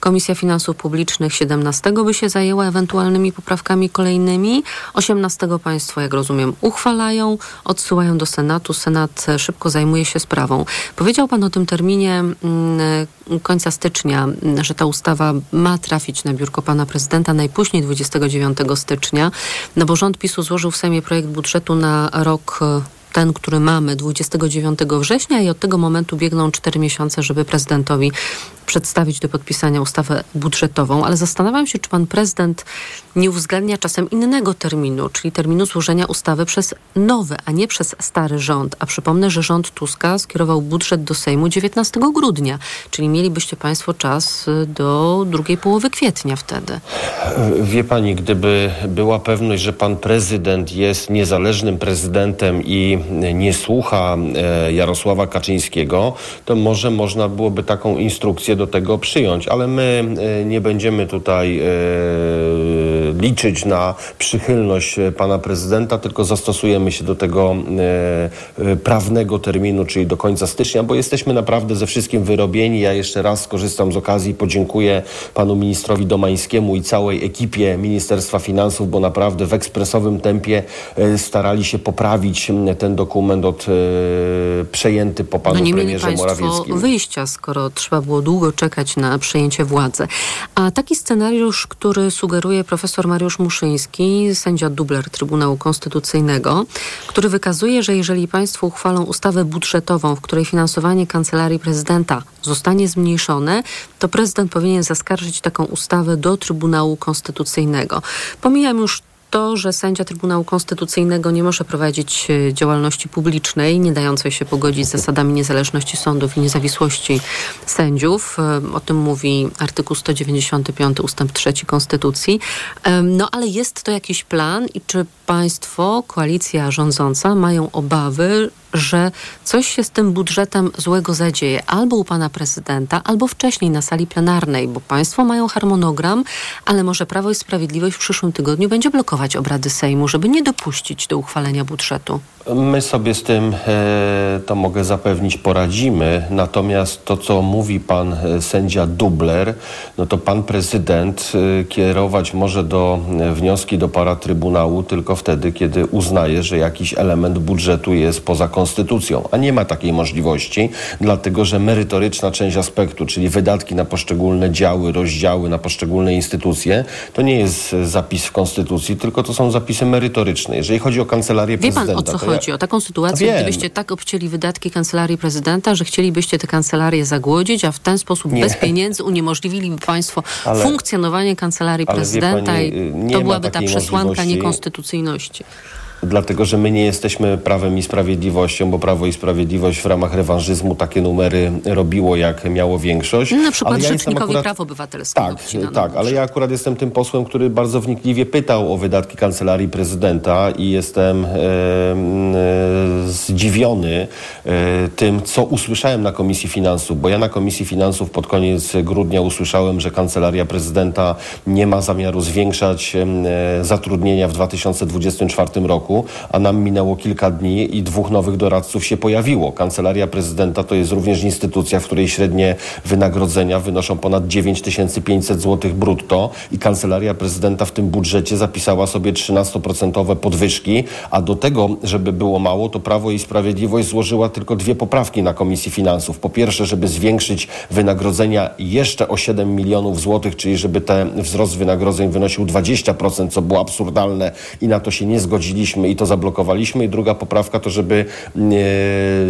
S11: Komisja Finansów Publicznych 17 by się zajęła ewentualnymi poprawkami kolejnymi. 18 Państwo, jak rozumiem, uchwalają, odsyłają do Senatu. Senat e, szybko zajmuje się sprawą. Powiedział Pan o tym terminie mm, końca stycznia, mm, że ta ustawa ma trafić na biurko Pana Prezydenta najpóźniej 29 stycznia, no bo rząd PiSu złożył w Sejmie projekt budżetu na rok e, ten, który mamy 29 września i od tego momentu biegną 4 miesiące, żeby prezydentowi przedstawić do podpisania ustawę budżetową, ale zastanawiam się, czy pan prezydent nie uwzględnia czasem innego terminu, czyli terminu złożenia ustawy przez nowy, a nie przez stary rząd. A przypomnę, że rząd Tuska skierował budżet do Sejmu 19 grudnia, czyli mielibyście państwo czas y, do drugiej połowy kwietnia wtedy.
S21: Wie pani, gdyby była pewność, że pan prezydent jest niezależnym prezydentem i nie słucha e, Jarosława Kaczyńskiego, to może można byłoby taką instrukcję do tego przyjąć, ale my e, nie będziemy tutaj e, liczyć na przychylność pana prezydenta, tylko zastosujemy się do tego prawnego terminu, czyli do końca stycznia, bo jesteśmy naprawdę ze wszystkim wyrobieni. Ja jeszcze raz skorzystam z okazji i podziękuję panu ministrowi Domańskiemu i całej ekipie Ministerstwa Finansów, bo naprawdę w ekspresowym tempie starali się poprawić m, ten dokument od e, przejęty po panu
S11: no nie mieli
S21: premierze
S11: państwo
S21: Morawieckim.
S11: wyjścia, skoro trzeba było długo czekać na przejęcie władzy. A taki scenariusz, który sugeruje profesor Mariusz Muszyński, sędzia dubler Trybunału Konstytucyjnego, który wykazuje, że jeżeli państwo uchwalą ustawę budżetową, w której finansowanie kancelarii prezydenta zostanie zmniejszone, to prezydent powinien zaskarżyć taką ustawę do Trybunału Konstytucyjnego. Pomijam już to, że sędzia Trybunału Konstytucyjnego nie może prowadzić e, działalności publicznej, nie dającej się pogodzić z zasadami niezależności sądów i niezawisłości sędziów. E, O tym mówi artykuł 195 ustęp 3 Konstytucji. E, No ale jest to jakiś plan i czy państwo, koalicja rządząca mają obawy, że coś się z tym budżetem złego zadzieje albo u pana prezydenta, albo wcześniej na sali plenarnej, bo państwo mają harmonogram, ale może Prawo i Sprawiedliwość w przyszłym tygodniu będzie blokować obrady Sejmu, żeby nie dopuścić do uchwalenia budżetu.
S21: My sobie z tym, e, to mogę zapewnić, poradzimy. Natomiast to, co mówi pan e, sędzia Dubler, no to pan prezydent e, kierować może do wnioski do paratrybunału tylko wtedy, kiedy uznaje, że jakiś element budżetu jest poza konstytucją. A nie ma takiej możliwości, dlatego że merytoryczna część aspektu, czyli wydatki na poszczególne działy, rozdziały, na poszczególne instytucje, to nie jest zapis w konstytucji, tylko to są zapisy merytoryczne. Jeżeli chodzi o kancelarię
S11: Wie
S21: prezydenta,
S11: chodzi? O taką sytuację,
S21: Wiem.
S11: gdybyście tak obcięli wydatki kancelarii prezydenta, że chcielibyście te kancelarię zagłodzić, a w ten sposób
S21: Nie.
S11: bez pieniędzy uniemożliwiliby państwo
S21: Ale-
S11: funkcjonowanie kancelarii prezydenta
S21: pani,
S11: i to byłaby ta przesłanka niekonstytucyjności.
S21: Dlatego że my nie jesteśmy Prawem i Sprawiedliwością, bo Prawo i Sprawiedliwość w ramach rewanżyzmu takie numery robiło, jak miało większość.
S11: Na przykład
S21: Ale ja
S11: Rzecznikowi
S21: akurat-
S11: Praw Obywatelskich.
S21: tak, tak, ale ja akurat jestem tym posłem, który bardzo wnikliwie pytał o wydatki Kancelarii Prezydenta i jestem e, e, zdziwiony e, tym, co usłyszałem na Komisji Finansów, bo ja na Komisji Finansów pod koniec grudnia usłyszałem, że Kancelaria Prezydenta nie ma zamiaru zwiększać e, zatrudnienia w 2024 roku, a nam minęło kilka dni i dwóch nowych doradców się pojawiło. Kancelaria Prezydenta to jest również instytucja, w której średnie wynagrodzenia wynoszą ponad 9500 zł brutto i Kancelaria Prezydenta w tym budżecie zapisała sobie 13% podwyżki, a do tego, żeby było mało, to Prawo i Sprawiedliwość złożyła tylko dwie poprawki na Komisji Finansów. Po pierwsze, żeby zwiększyć wynagrodzenia jeszcze o 7 milionów złotych, czyli żeby ten wzrost wynagrodzeń wynosił 20%, co było absurdalne i na to się nie zgodziliśmy i to zablokowaliśmy. I druga poprawka to, żeby e,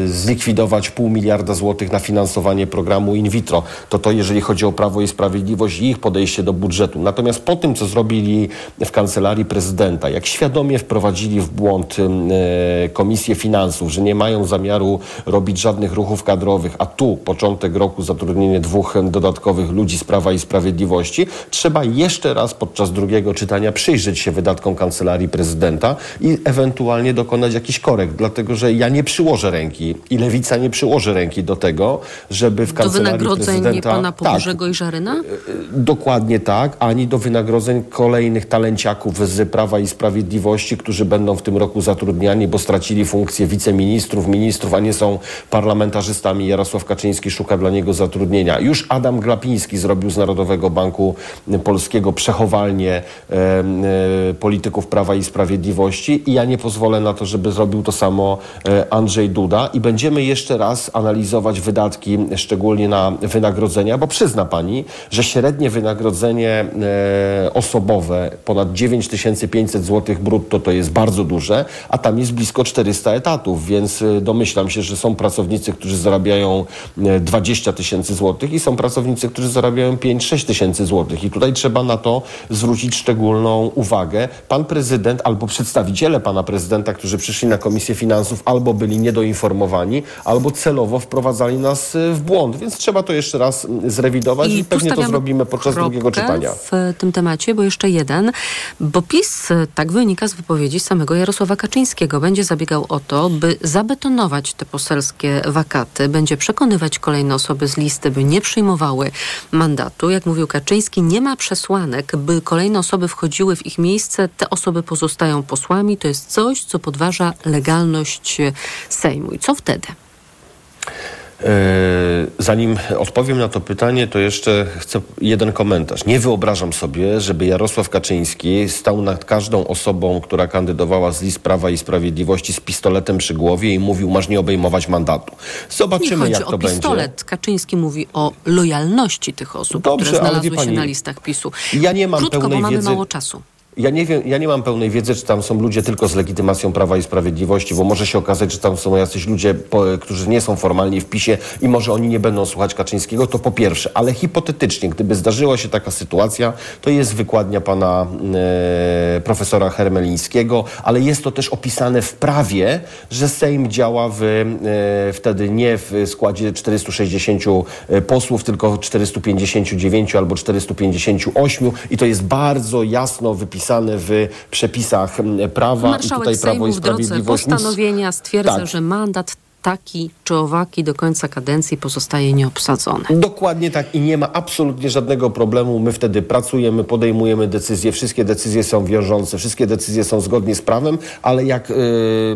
S21: zlikwidować pół miliarda złotych na finansowanie programu in vitro. To to, jeżeli chodzi o Prawo i Sprawiedliwość i ich podejście do budżetu. Natomiast po tym, co zrobili w Kancelarii Prezydenta, jak świadomie wprowadzili w błąd e, Komisję Finansów, że nie mają zamiaru robić żadnych ruchów kadrowych, a tu początek roku zatrudnienie dwóch dodatkowych ludzi z Prawa i Sprawiedliwości, trzeba jeszcze raz podczas drugiego czytania przyjrzeć się wydatkom Kancelarii Prezydenta i ewentualnie dokonać jakichś korekt, dlatego że ja nie przyłożę ręki i Lewica nie przyłoży ręki do tego, żeby w
S11: Do
S21: Kancelarii
S11: wynagrodzeń
S21: Prezydenta...
S11: pana
S21: Tak,
S11: Pobożego i Żaryna?
S21: Dokładnie tak, ani do wynagrodzeń kolejnych talenciaków z Prawa i Sprawiedliwości, którzy będą w tym roku zatrudniani, bo stracili funkcję wiceministrów, ministrów, a nie są parlamentarzystami. Jarosław Kaczyński szuka dla niego zatrudnienia. Już Adam Glapiński zrobił z Narodowego Banku Polskiego przechowalnię e, e, polityków Prawa i Sprawiedliwości i ja nie pozwolę na to, żeby zrobił to samo e, Andrzej Duda i będziemy jeszcze raz analizować wydatki, szczególnie na wynagrodzenia, bo przyzna pani, że średnie wynagrodzenie e, osobowe ponad 9500 zł brutto to jest bardzo duże, a tam jest blisko 400 etatów, więc e, domyślam się, że są pracownicy, którzy zarabiają e, 20 tysięcy złotych i są pracownicy, którzy zarabiają 5-6 tysięcy złotych i tutaj trzeba na to zwrócić szczególną uwagę. Pan prezydent albo przedstawiciele pana prezydenta, którzy przyszli na Komisję Finansów albo byli niedoinformowani, albo celowo wprowadzali nas e, w błąd, więc trzeba to jeszcze raz mm, zrewidować i,
S11: tu
S21: pewnie to zrobimy podczas drugiego czytania.
S11: w tym temacie, bo jeszcze jeden, bo PiS, tak wynika z wypowiedzi samego Jarosława Kaczyńskiego, będzie zabiegał o to, by zabetonować te poselskie wakaty, będzie przekonywać kolejne osoby z listy, by nie przyjmowały mandatu. Jak mówił Kaczyński, nie ma przesłanek, by kolejne osoby wchodziły w ich miejsce, te osoby pozostają posłami. To jest coś, co podważa legalność Sejmu. I co wtedy?
S21: E, Zanim odpowiem na to pytanie, to jeszcze chcę jeden komentarz. Nie wyobrażam sobie, żeby Jarosław Kaczyński stał nad każdą osobą, która kandydowała z list Prawa i Sprawiedliwości z pistoletem przy głowie i mówił, masz nie obejmować mandatu.
S11: Nie
S21: Zobaczymy,
S11: chodzi
S21: jak to
S11: o pistolet.
S21: będzie.
S11: Kaczyński mówi o lojalności tych osób,
S21: Dobrze,
S11: które znalazły
S21: wie
S11: się
S21: pani,
S11: na listach PiSu.
S21: Ja nie mam
S11: Krótko, bo
S21: pełnej
S11: mamy
S21: wiedzy.
S11: mało czasu.
S21: Ja nie, wiem, ja nie mam pełnej wiedzy, czy tam są ludzie tylko z legitymacją Prawa i Sprawiedliwości, bo może się okazać, że tam są jacyś ludzie, po, którzy nie są formalnie w PiSie i może oni nie będą słuchać Kaczyńskiego, to po pierwsze. Ale hipotetycznie, gdyby zdarzyła się taka sytuacja, to jest wykładnia pana e, profesora Hermelińskiego, ale jest to też opisane w prawie, że Sejm działa w, e, wtedy nie w składzie 460 posłów, tylko 459 albo 458 i to jest bardzo jasno wypisane w przepisach prawa i
S11: Marszałek
S21: tutaj Prawo
S11: Sejmu
S21: i Sprawiedliwość
S11: postanowienia stwierdza,
S21: Tak.
S11: że mandat taki czy owaki do końca kadencji pozostaje nieobsadzony.
S21: Dokładnie tak i nie ma absolutnie żadnego problemu. My wtedy pracujemy, podejmujemy decyzje, wszystkie decyzje są wiążące, wszystkie decyzje są zgodnie z prawem, ale jak y,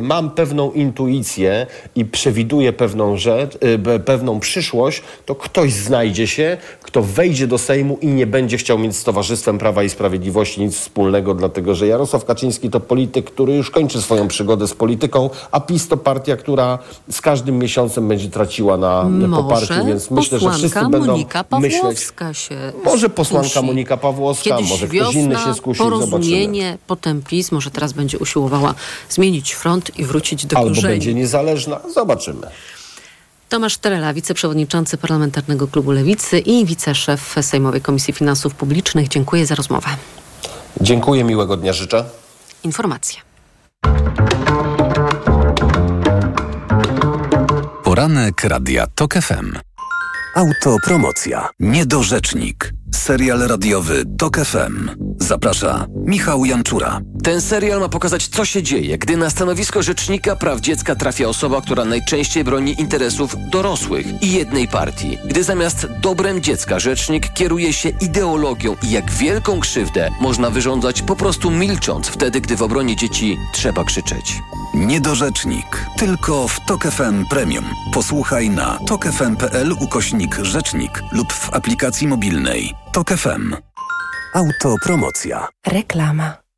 S21: mam pewną intuicję i przewiduję pewną rzecz, y, pe- pewną przyszłość, to ktoś znajdzie się, kto wejdzie do Sejmu i nie będzie chciał mieć z Towarzystwem Prawa i Sprawiedliwości nic wspólnego, dlatego że Jarosław Kaczyński to polityk, który już kończy swoją przygodę z polityką, a PiS to partia, która z każdym miesiącem będzie traciła na poparciu,
S11: Może
S21: więc myślę, że wszyscy
S11: posłanka
S21: będą
S11: Monika
S21: myśleć...
S11: Pawłowska się
S21: Może posłanka
S11: skusi.
S21: Monika Pawłowska,
S11: Kiedyś
S21: może
S11: wiosna,
S21: ktoś inny się skusi, zobaczymy.
S11: porozumienie, potem PiS, może teraz będzie usiłowała zmienić front i wrócić do
S21: Albo
S11: korzeni.
S21: będzie niezależna, zobaczymy.
S11: Tomasz Terela, wiceprzewodniczący Parlamentarnego Klubu Lewicy i wiceszef Sejmowej Komisji Finansów Publicznych. Dziękuję za rozmowę.
S21: Dziękuję, miłego dnia życzę.
S11: Informacje.
S10: Poranek Radia TOK FM. Autopromocja. Niedorzecznik. Serial radiowy TOK FM. Zaprasza Michał Janczura.
S22: Ten serial ma pokazać, co się dzieje, gdy na stanowisko rzecznika praw dziecka trafia osoba, która najczęściej broni interesów dorosłych i jednej partii. Gdy zamiast dobrem dziecka rzecznik kieruje się ideologią i jak wielką krzywdę można wyrządzać po prostu milcząc wtedy, gdy w obronie dzieci trzeba krzyczeć.
S10: Niedorzecznik. Tylko w TOK FM Premium. Posłuchaj na tokefm.pl ukośnik rzecznik lub w aplikacji mobilnej. TOK FM. Autopromocja.
S3: Reklama.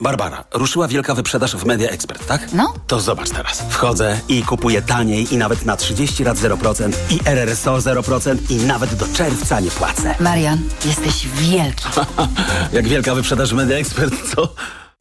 S15: Barbara, ruszyła wielka wyprzedaż w Media Expert, tak?
S23: No.
S15: To zobacz teraz. Wchodzę i kupuję taniej i nawet na 30 lat 0% i RRSO 0% i nawet do czerwca nie płacę.
S23: Marian, jesteś wielki.
S15: Jak wielka wyprzedaż w Media Expert, co?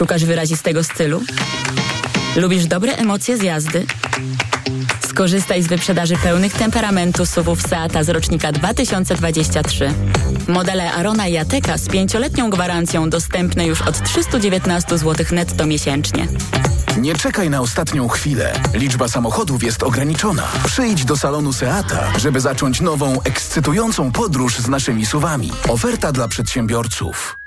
S24: Szukasz wyrazistego stylu? Lubisz dobre emocje z jazdy? Skorzystaj z wyprzedaży pełnych temperamentu SUVów Seata z rocznika 2023. Modele Arona i Ateka z pięcioletnią gwarancją dostępne już od 319 zł netto miesięcznie.
S16: Nie czekaj na ostatnią chwilę. Liczba samochodów jest ograniczona. Przyjdź do salonu Seata, żeby zacząć nową, ekscytującą podróż z naszymi suwami. Oferta dla przedsiębiorców.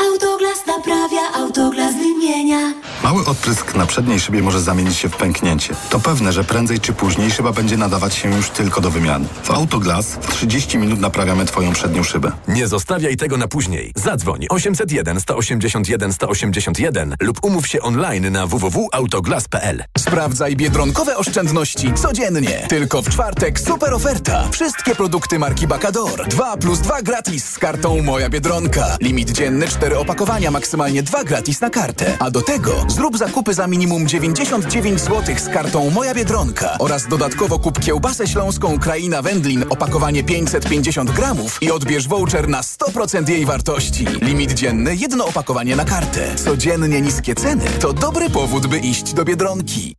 S25: Autoglas naprawia, autoglas wymienia.
S26: Mały odprysk na przedniej szybie może zamienić się w pęknięcie. To pewne, że prędzej czy później szyba będzie nadawać się już tylko do wymiany. W Autoglas w 30 minut naprawiamy Twoją przednią szybę.
S27: Nie zostawiaj tego na później. Zadzwoń 801 181 181 lub umów się online na www.autoglas.pl.
S16: Sprawdzaj biedronkowe oszczędności codziennie. Tylko w czwartek super oferta. Wszystkie produkty marki Bacador. 2 plus 2 gratis z kartą Moja Biedronka. Limit dzienny 4 opakowania, maksymalnie 2 gratis na kartę. A do tego zrób zakupy za minimum 99 zł z kartą Moja Biedronka oraz dodatkowo kup kiełbasę śląską Kraina Wędlin opakowanie 550 gramów i odbierz voucher na 100% jej wartości. Limit dzienny jedno opakowanie na kartę. Codziennie niskie ceny to dobry powód, by iść do Biedronki.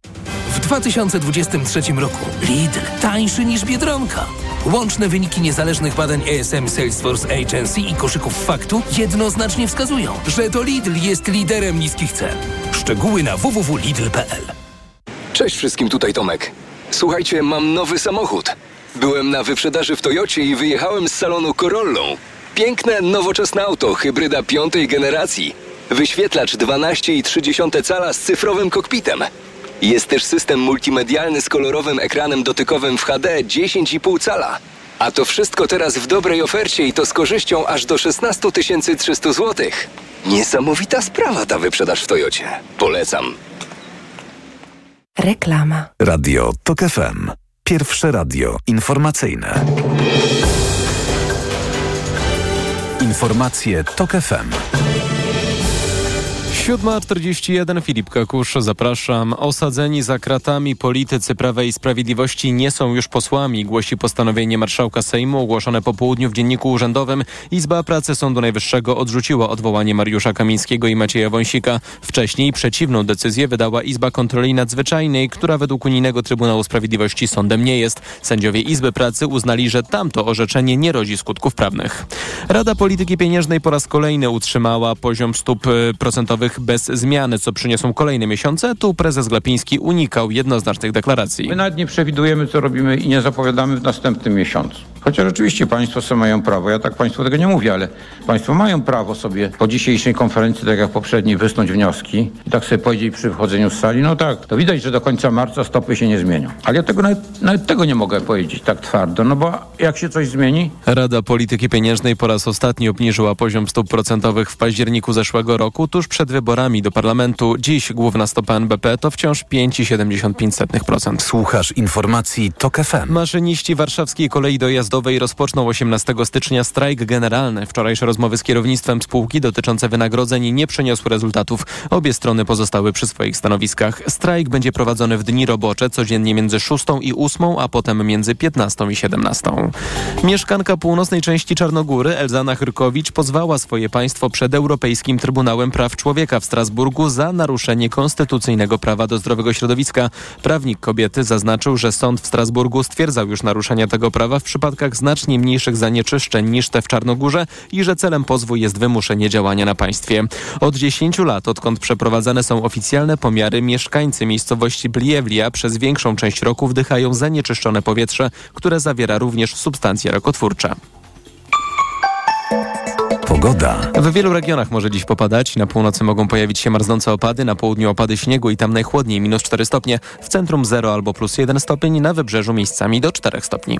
S28: W 2023 roku Lidl tańszy niż Biedronka. Łączne wyniki niezależnych badań ESM Salesforce Agency i koszyków faktu jednoznacznie wskazują, że to Lidl jest liderem niskich cen. Szczegóły na www.lidl.pl
S29: Cześć wszystkim, tutaj Tomek. Słuchajcie, mam nowy samochód. Byłem na wyprzedaży w Toyocie i wyjechałem z salonu Corollą. Piękne, nowoczesne auto, hybryda piątej generacji. Wyświetlacz 12,3 cala z cyfrowym kokpitem. Jest też system multimedialny z kolorowym ekranem dotykowym w HD 10,5 cala. A to wszystko teraz w dobrej ofercie i to z korzyścią aż do 16 300 zł. Niesamowita sprawa ta wyprzedaż w Toyocie. Polecam.
S3: Reklama.
S10: Radio TOK FM. Pierwsze radio informacyjne. Informacje TOK FM.
S2: 7.41 Filip Kakusz, zapraszam. Osadzeni za kratami politycy Prawa i Sprawiedliwości nie są już posłami, głosi postanowienie marszałka Sejmu ogłoszone po południu w Dzienniku Urzędowym. Izba Pracy Sądu Najwyższego odrzuciła odwołanie Mariusza Kamińskiego i Macieja Wąsika. Wcześniej przeciwną decyzję wydała Izba Kontroli Nadzwyczajnej, która według Unijnego Trybunału Sprawiedliwości sądem nie jest. Sędziowie Izby Pracy uznali, że tamto orzeczenie nie rodzi skutków prawnych. Rada Polityki Pieniężnej po raz kolejny utrzymała poziom stóp y, bez zmiany, co przyniosą kolejne miesiące. Tu prezes Glapiński unikał jednoznacznych deklaracji.
S30: My nawet nie przewidujemy, co robimy i nie zapowiadamy w następnym miesiącu.
S31: Chociaż oczywiście państwo sobie mają prawo, ja tak państwu tego nie mówię, ale państwo mają prawo sobie po dzisiejszej konferencji, tak jak poprzedniej, wysnuć wnioski i tak sobie powiedzieć przy wchodzeniu z sali, no tak, to widać, że do końca marca stopy się nie zmienią. Ale ja tego nawet, nawet tego nie mogę powiedzieć tak twardo, no bo jak się coś zmieni?
S2: Rada Polityki Pieniężnej po raz ostatni obniżyła poziom stóp procentowych w październiku zeszłego roku, tuż przed wyborami do parlamentu. Dziś główna stopa NBP to wciąż 5,75%.
S27: Słuchasz informacji TOK FM.
S2: Maszyniści warszawskiej kolei dojazdowej rozpoczną 18 stycznia strajk generalny. Wczorajsze rozmowy z kierownictwem spółki dotyczące wynagrodzeń nie przyniosły rezultatów. Obie strony pozostały przy swoich stanowiskach. Strajk będzie prowadzony w dni robocze, codziennie między 6 i 8, a potem między 15 i 17. Mieszkanka północnej części Czarnogóry, Elzana Chyrkowicz, pozwała swoje państwo przed Europejskim Trybunałem Praw Człowieka w Strasburgu za naruszenie konstytucyjnego prawa do zdrowego środowiska. Prawnik kobiety zaznaczył, że sąd w Strasburgu stwierdzał już naruszenia tego prawa w przypadkach znacznie mniejszych zanieczyszczeń niż te w Czarnogórze i że celem pozwu jest wymuszenie działania na państwie. Od 10 lat, odkąd przeprowadzane są oficjalne pomiary, mieszkańcy miejscowości Bliewlia przez większą część roku wdychają zanieczyszczone powietrze, które zawiera również substancje rakotwórcze.
S27: Pogoda.
S2: W wielu regionach może dziś popadać. Na północy mogą pojawić się marznące opady, na południu opady śniegu i tam najchłodniej minus 4 stopnie. W centrum 0 albo plus 1 stopień, na wybrzeżu miejscami do 4 stopni.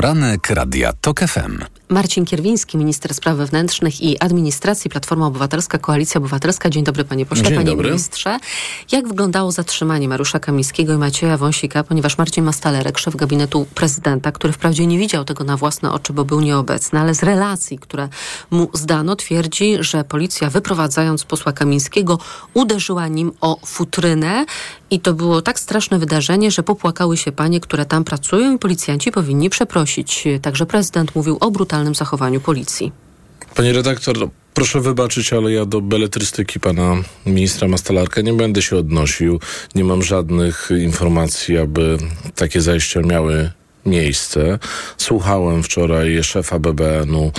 S27: Poranek Radia TOK FM.
S11: Marcin Kierwiński, minister spraw wewnętrznych i administracji, Platforma Obywatelska, Koalicja Obywatelska. Dzień dobry panie pośle,
S32: Dzień
S11: panie
S32: dobry.
S11: ministrze. Jak wyglądało zatrzymanie Mariusza Kamińskiego i Macieja Wąsika, ponieważ Marcin Mastalerek, szef gabinetu prezydenta, który wprawdzie nie widział tego na własne oczy, bo był nieobecny, ale z relacji, które mu zdano, twierdzi, że policja wyprowadzając posła Kamińskiego uderzyła nim o futrynę i to było tak straszne wydarzenie, że popłakały się panie, które tam pracują i policjanci powinni przeprosić. Także prezydent mówił o brutalnym zachowaniu policji.
S32: Panie redaktor, no, proszę wybaczyć, ale ja do beletrystyki pana ministra Mastalarka nie będę się odnosił. Nie mam żadnych informacji, aby takie zajścia miały miejsce. Słuchałem wczoraj szefa BBN-u,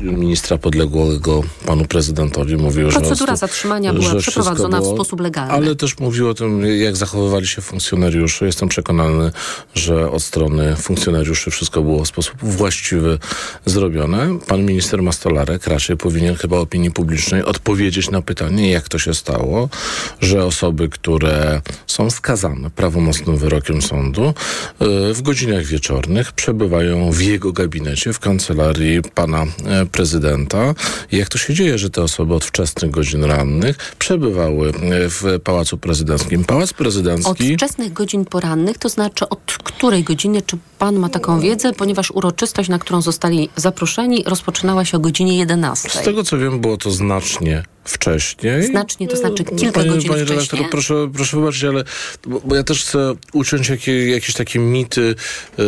S32: ministra podległego panu prezydentowi. Mówił, że
S11: Procedura zatrzymania była przeprowadzona
S32: wszystko
S11: w
S32: było-
S11: sposób legalny.
S32: Ale też mówił o tym, jak zachowywali się funkcjonariusze. Jestem przekonany, że od strony funkcjonariuszy wszystko było w sposób właściwy zrobione. Pan minister Mastolarek raczej powinien chyba opinii publicznej odpowiedzieć na pytanie, jak to się stało, że osoby, które są skazane prawomocnym wyrokiem sądu, y, w godzinach wieczornych przebywają w jego gabinecie, w kancelarii pana e, prezydenta. Jak to się dzieje, że te osoby od wczesnych godzin rannych przebywały e, w Pałacu Prezydenckim. Pałac
S11: Od
S32: Prezydencki...
S11: wczesnych godzin porannych, to znaczy od której godziny, czy pan ma taką wiedzę, ponieważ uroczystość, na którą zostali zaproszeni, rozpoczynała się o godzinie 11.
S32: Z tego co wiem, było to znacznie wcześniej.
S11: Znacznie, to znaczy kilka
S32: Panie,
S11: godzin
S32: panie
S11: wcześniej.
S32: redaktor, proszę, proszę wybaczyć, ale bo, ja też chcę uciąć jakie, jakieś takie mity, e,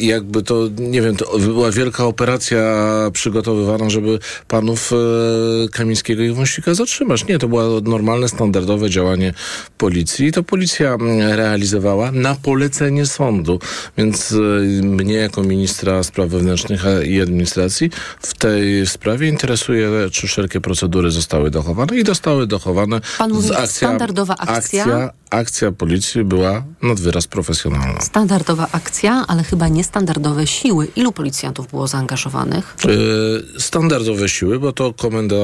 S32: jakby to, nie wiem, to była wielka operacja przygotowywana, żeby panów e, Kamińskiego i Wąsika zatrzymać. Nie, to było normalne, standardowe działanie policji. To policja mm, realizowała na polecenie sądu. Więc e, mnie jako ministra spraw wewnętrznych i administracji w tej sprawie interesuje, czy wszelkie procedury zostały dochowane i zostały dochowane.
S11: Pan mówi,
S32: Z
S11: standardowa akcja?
S32: Akcja, akcja policji była nad wyraz profesjonalna.
S11: Standardowa akcja, ale chyba niestandardowe siły. Ilu policjantów było zaangażowanych?
S32: E, Standardowe siły, bo to komenda,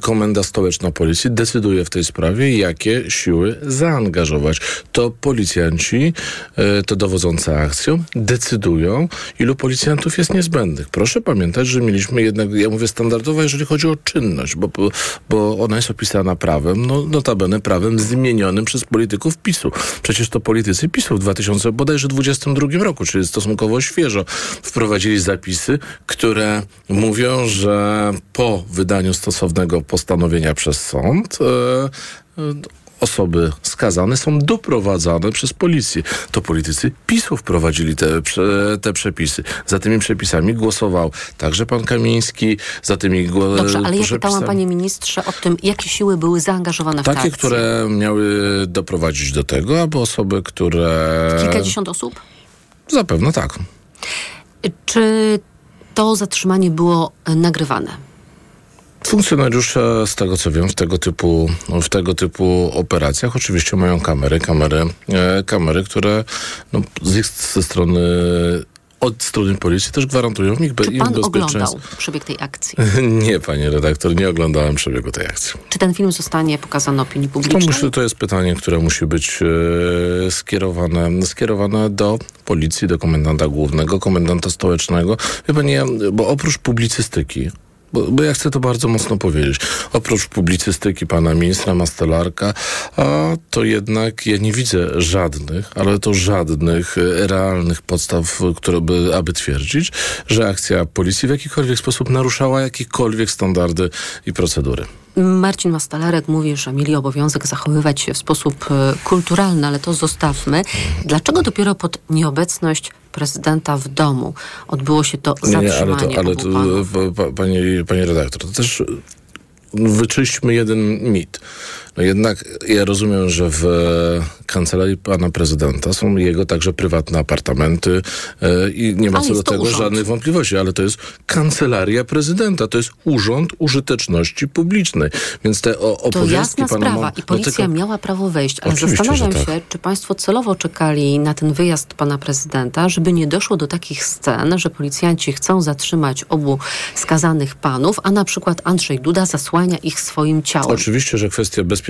S32: komenda stołeczna policji decyduje w tej sprawie, jakie siły zaangażować. To policjanci, e, to dowodzący akcją, decydują, ilu policjantów jest niezbędnych. Proszę pamiętać, że mieliśmy jednak, ja mówię standardowa, jeżeli chodzi o czynność, bo, bo ona jest opisana prawem, no notabene prawem zmienionym przez polityków PiSu. Przecież to politycy PiSu w 2000, bodajże 22 roku, czyli stosunkowo świeżo, wprowadzili zapisy, które mówią, że po wydaniu stosownego postanowienia przez sąd e, osoby skazane są doprowadzane przez policję. To politycy PiSu wprowadzili te, te przepisy. Za tymi przepisami głosował także pan Kamiński, za tymi gło-
S11: Dobrze, ale ja pytałam panie ministrze o tym, jakie siły były zaangażowane w
S32: Takie,
S11: akcję.
S32: które miały doprowadzić do tego, aby osoby, które...
S11: Kilkadziesiąt osób?
S32: Zapewne tak.
S11: Czy to zatrzymanie było nagrywane?
S32: Funkcjonariusze, z tego co wiem, w tego typu, w tego typu operacjach oczywiście mają kamery, kamery, e, kamery które no, z ich ze strony od strony policji też gwarantują ich,
S11: Czy
S32: im
S11: pan
S32: bezpieczeństwo.
S11: oglądał przebieg tej akcji?
S32: Nie, panie redaktor, nie oglądałem przebiegu tej akcji.
S11: Czy ten film zostanie pokazany opinii
S32: To
S11: publicznej?
S32: myślę, to jest pytanie, które musi być e, skierowane, skierowane do policji, do komendanta głównego, komendanta stołecznego. Pani, ja, bo oprócz publicystyki, bo, bo ja chcę to bardzo mocno powiedzieć. Oprócz publicystyki pana ministra Mastelarka, a to jednak ja nie widzę żadnych, ale to żadnych e, realnych podstaw, które by, aby twierdzić, że akcja policji w jakikolwiek sposób naruszała jakiekolwiek standardy i procedury.
S11: Marcin Mastalarek mówi, że mieli obowiązek zachowywać się w sposób e, kulturalny, ale to zostawmy. Dlaczego dopiero pod nieobecność prezydenta w domu odbyło się to
S32: Nie,
S11: zatrzymanie
S32: nie, ale to, ale to
S11: panów?
S32: pa, pa, panie, panie redaktor, to też wyczyśćmy jeden mit. No jednak ja rozumiem, że w kancelarii pana prezydenta są jego także prywatne apartamenty e, i nie ma co do tego
S11: urząd.
S32: żadnych wątpliwości, ale to jest kancelaria prezydenta, to jest urząd użyteczności publicznej. Więc te o,
S11: To
S32: opowiastki
S11: jasna
S32: pana
S11: sprawa i policja miała prawo wejść, ale
S32: Oczywiście,
S11: zastanawiam
S32: tak.
S11: się, czy państwo celowo czekali na ten wyjazd pana prezydenta, żeby nie doszło do takich scen, że policjanci chcą zatrzymać obu skazanych panów, a na przykład Andrzej Duda zasłania ich swoim ciałem.
S32: Oczywiście, że kwestia bezpieczeństwa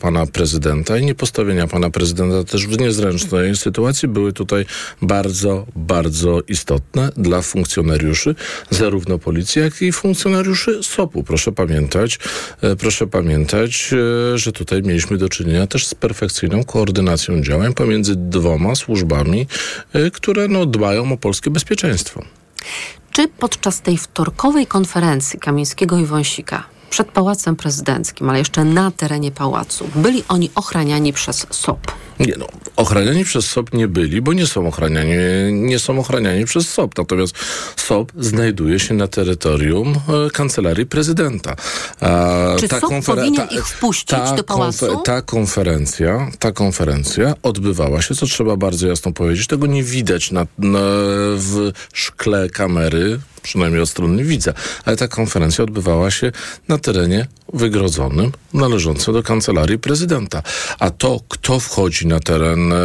S32: pana prezydenta i niepostawienia pana prezydenta też w niezręcznej sytuacji były tutaj bardzo, bardzo istotne dla funkcjonariuszy zarówno policji, jak i funkcjonariuszy SOP-u. Proszę pamiętać, e, proszę pamiętać, e, że tutaj mieliśmy do czynienia też z perfekcyjną koordynacją działań pomiędzy dwoma służbami, e, które no, dbają o polskie bezpieczeństwo.
S11: Czy podczas tej wtorkowej konferencji Kamińskiego i Wąsika przed Pałacem Prezydenckim, ale jeszcze na terenie pałacu, byli oni ochraniani przez SOP?
S32: Nie no, ochraniani przez SOP nie byli, bo nie są ochraniani, nie są ochraniani przez SOP. Natomiast SOP znajduje się na terytorium e, kancelarii prezydenta. A
S11: Czy SOP powinien ich wpuścić do pałacu?
S32: ta konferencja, ta konferencja odbywała się, co trzeba bardzo jasno powiedzieć, tego nie widać na, na, w szkle kamery, przynajmniej od strony widza, ale ta konferencja odbywała się na terenie wygrodzonym, należącym do kancelarii prezydenta. A to, kto wchodzi na teren, e,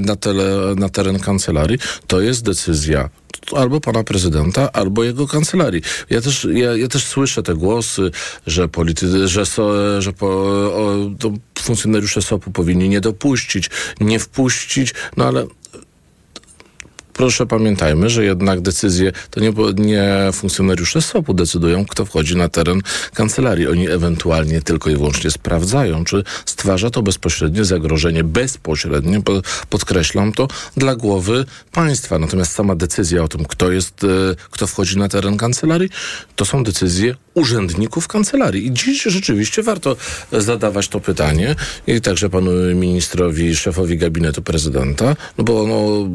S32: na, tele, na teren kancelarii, to jest decyzja albo pana prezydenta, albo jego kancelarii. Ja też, ja, ja też słyszę te głosy, że politycy, że, so, że po, o, funkcjonariusze SOP-u powinni nie dopuścić, nie wpuścić, no ale proszę pamiętajmy, że jednak decyzje to nie, nie funkcjonariusze SOP-u decydują, kto wchodzi na teren kancelarii. Oni ewentualnie tylko i wyłącznie sprawdzają, czy stwarza to bezpośrednie zagrożenie, bezpośrednie, po- podkreślam to, dla głowy państwa. Natomiast sama decyzja o tym, kto jest, e, kto wchodzi na teren kancelarii, to są decyzje urzędników kancelarii. I dziś rzeczywiście warto zadawać to pytanie i także panu ministrowi, szefowi gabinetu prezydenta, no bo, no,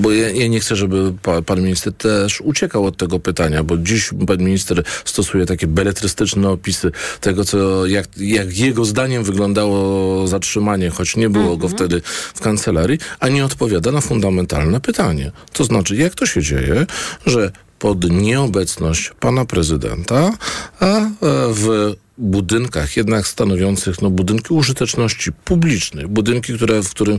S32: bo ja, ja nie chcę, żeby pa, pan minister też uciekał od tego pytania, bo dziś pan minister stosuje takie beletrystyczne opisy tego, co, jak, jak jego zdaniem wyglądało zatrzymanie, choć nie było go wtedy w kancelarii, a nie odpowiada na fundamentalne pytanie. To znaczy, jak to się dzieje, że pod nieobecność pana prezydenta, a e, w budynkach jednak stanowiących no, budynki użyteczności publicznej, budynki, które, w którym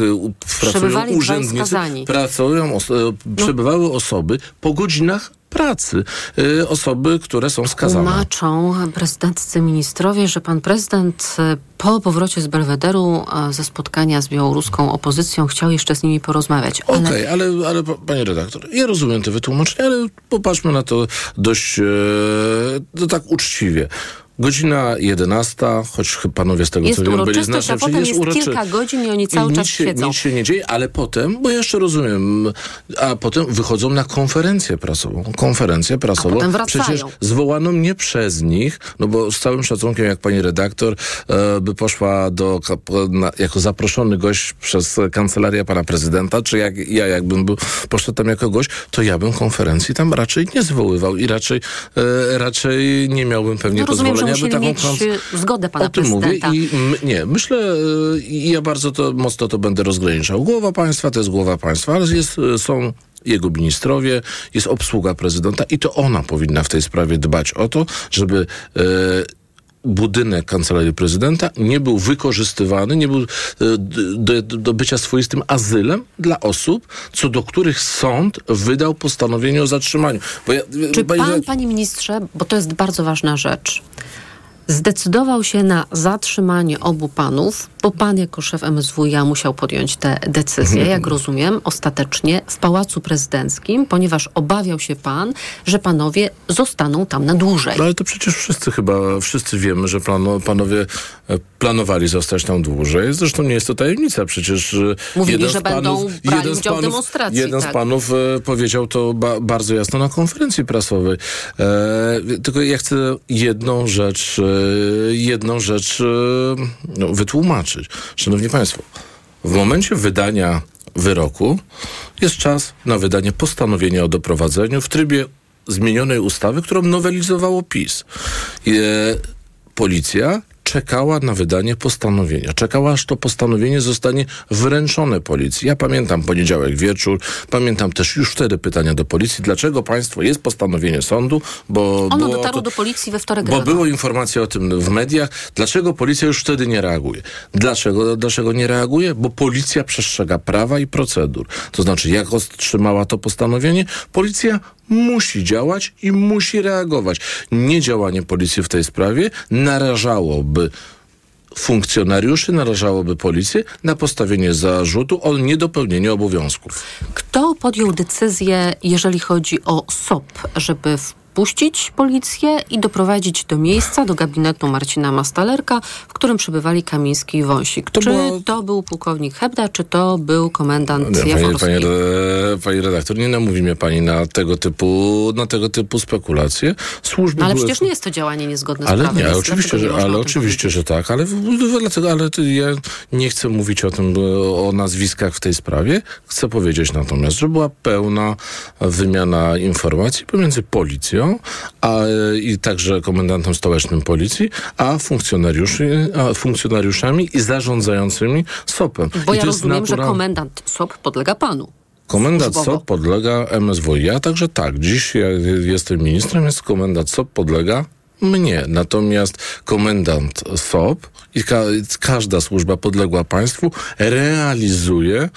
S32: y, u- pracują urzędnicy, pracują os- e, przebywały osoby po godzinach pracy, y, osoby, które są skazane.
S11: Tłumaczą prezydenccy ministrowie, że pan prezydent e, po powrocie z Belwederu e, ze spotkania z białoruską opozycją chciał jeszcze z nimi porozmawiać. Ale
S32: Okej, ale, ale pa- panie redaktor, ja rozumiem te wytłumaczenia, ale popatrzmy na to dość e, to tak uczciwie. Godzina 11, choć chyba panowie z tego
S11: jest
S32: co wiem byli znacznie
S11: a potem
S32: jest
S11: jest
S32: uroczy-
S11: kilka godzin i oni
S32: I
S11: cały
S32: nic
S11: czas
S32: się,
S11: siedzą.
S32: Nic się nie dzieje, ale potem, bo jeszcze rozumiem, a potem wychodzą na konferencję prasową. Konferencję prasową. Przecież zwołaną nie przez nich, no bo z całym szacunkiem, jak pani redaktor e, by poszła do, na, jako zaproszony gość przez kancelarię pana prezydenta, czy jak ja jakbym był, poszedł tam jako gość, to ja bym konferencji tam raczej nie zwoływał i raczej, e, raczej nie miałbym pewnie
S11: No rozumiem,
S32: by
S11: musieli
S32: taką
S11: mieć e, zgodę pana
S32: o tym mówię
S11: prezydenta.
S32: i m, nie, myślę y, i ja bardzo to mocno to będę rozgraniczał. Głowa państwa to jest głowa państwa, ale jest, y, są jego ministrowie, jest obsługa prezydenta i to ona powinna w tej sprawie dbać o to, żeby e, budynek kancelarii prezydenta nie był wykorzystywany, nie był e, do, do, bycia swoistym azylem dla osób, co do których sąd wydał postanowienie o zatrzymaniu. Ja,
S11: Czy
S32: pani-
S11: pan, panie ministrze, bo to jest bardzo ważna rzecz, zdecydował się na zatrzymanie obu panów, bo pan jako szef MSWiA musiał podjąć tę decyzję,
S32: Mhm.
S11: jak rozumiem, ostatecznie w Pałacu Prezydenckim, ponieważ obawiał się pan, że panowie zostaną tam na dłużej.
S32: No ale to przecież wszyscy chyba, wszyscy wiemy, że plano, panowie e, planowali zostać tam dłużej. Zresztą nie jest to tajemnica, przecież e,
S11: Mówili,
S32: jeden
S11: że
S32: z panów,
S11: będą brali
S32: jeden z
S11: udział w
S32: panów,
S11: demonstracji,
S32: jeden
S11: tak.
S32: z panów e, powiedział to ba, bardzo jasno na konferencji prasowej. E, tylko ja chcę jedną rzecz, jedną rzecz no, wytłumaczyć. Szanowni Państwo, w momencie wydania wyroku jest czas na wydanie postanowienia o doprowadzeniu w trybie zmienionej ustawy, którą nowelizowało PiS. E, policja czekała na wydanie postanowienia. Czekała, aż to postanowienie zostanie wręczone policji. Ja pamiętam poniedziałek wieczór, pamiętam też już wtedy pytania do policji, dlaczego państwo jest postanowienie sądu, bo
S11: Ono
S32: było
S11: dotarło do policji we wtorek
S32: bo
S11: rano.
S32: było informacja o tym w mediach. Dlaczego policja już wtedy nie reaguje? Dlaczego, dlaczego nie reaguje? Bo policja przestrzega prawa i procedur. To znaczy, jak otrzymała to postanowienie, policja musi działać i musi reagować. Niedziałanie policji w tej sprawie narażałoby funkcjonariuszy, narażałoby policję na postawienie zarzutu o niedopełnienie obowiązków.
S11: Kto podjął decyzję, jeżeli chodzi o SOP, żeby wpuścić policję i doprowadzić do miejsca, do gabinetu Marcina Mastalerka, w którym przebywali Kamiński i Wąsik? czy
S32: było-
S11: to był pułkownik Hebda, czy to był komendant
S32: Nie, Pani,
S11: Jaworski?
S32: pani, re- pani redaktor, nie namówi mnie pani na tego typu, na tego typu spekulacje. Służby
S11: No ale
S32: były-
S11: przecież nie jest to działanie niezgodne z
S32: Ale
S11: prawem.
S32: nie,
S11: więc
S32: oczywiście, że, ale oczywiście, że tak, ale, dlatego, ale to ja nie chcę mówić o tym, o nazwiskach w tej sprawie. Chcę powiedzieć natomiast, że była pełna wymiana informacji pomiędzy policją a, i także komendantem stołecznym policji, a funkcjonariuszy, a funkcjonariuszami i zarządzającymi SOP-em.
S11: Bo
S32: I
S11: ja rozumiem, że
S32: naturalne.
S11: komendant SOP podlega panu.
S32: Komendant. SOP podlega MSWiA, także tak, dziś ja jestem ministrem, jest komendant SOP podlega mnie. Natomiast komendant SOP i ka- każda służba podległa państwu realizuje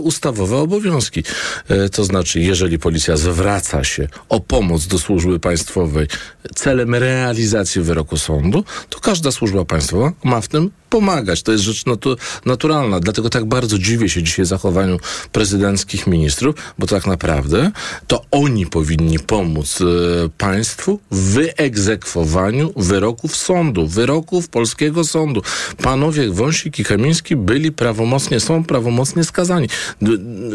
S32: ustawowe obowiązki. E, to znaczy, jeżeli policja zwraca się o pomoc do służby państwowej celem realizacji wyroku sądu, to każda służba państwowa ma w tym pomagać. To jest rzecz natu- naturalna. Dlatego tak bardzo dziwię się dzisiaj zachowaniu prezydenckich ministrów, bo tak naprawdę to oni powinni pomóc e, państwu w wyegzekwowaniu wyroków sądu, wyroków polskiego sądu. Panowie Wąsik i Kamiński byli prawomocnie, są prawomocnie skazani.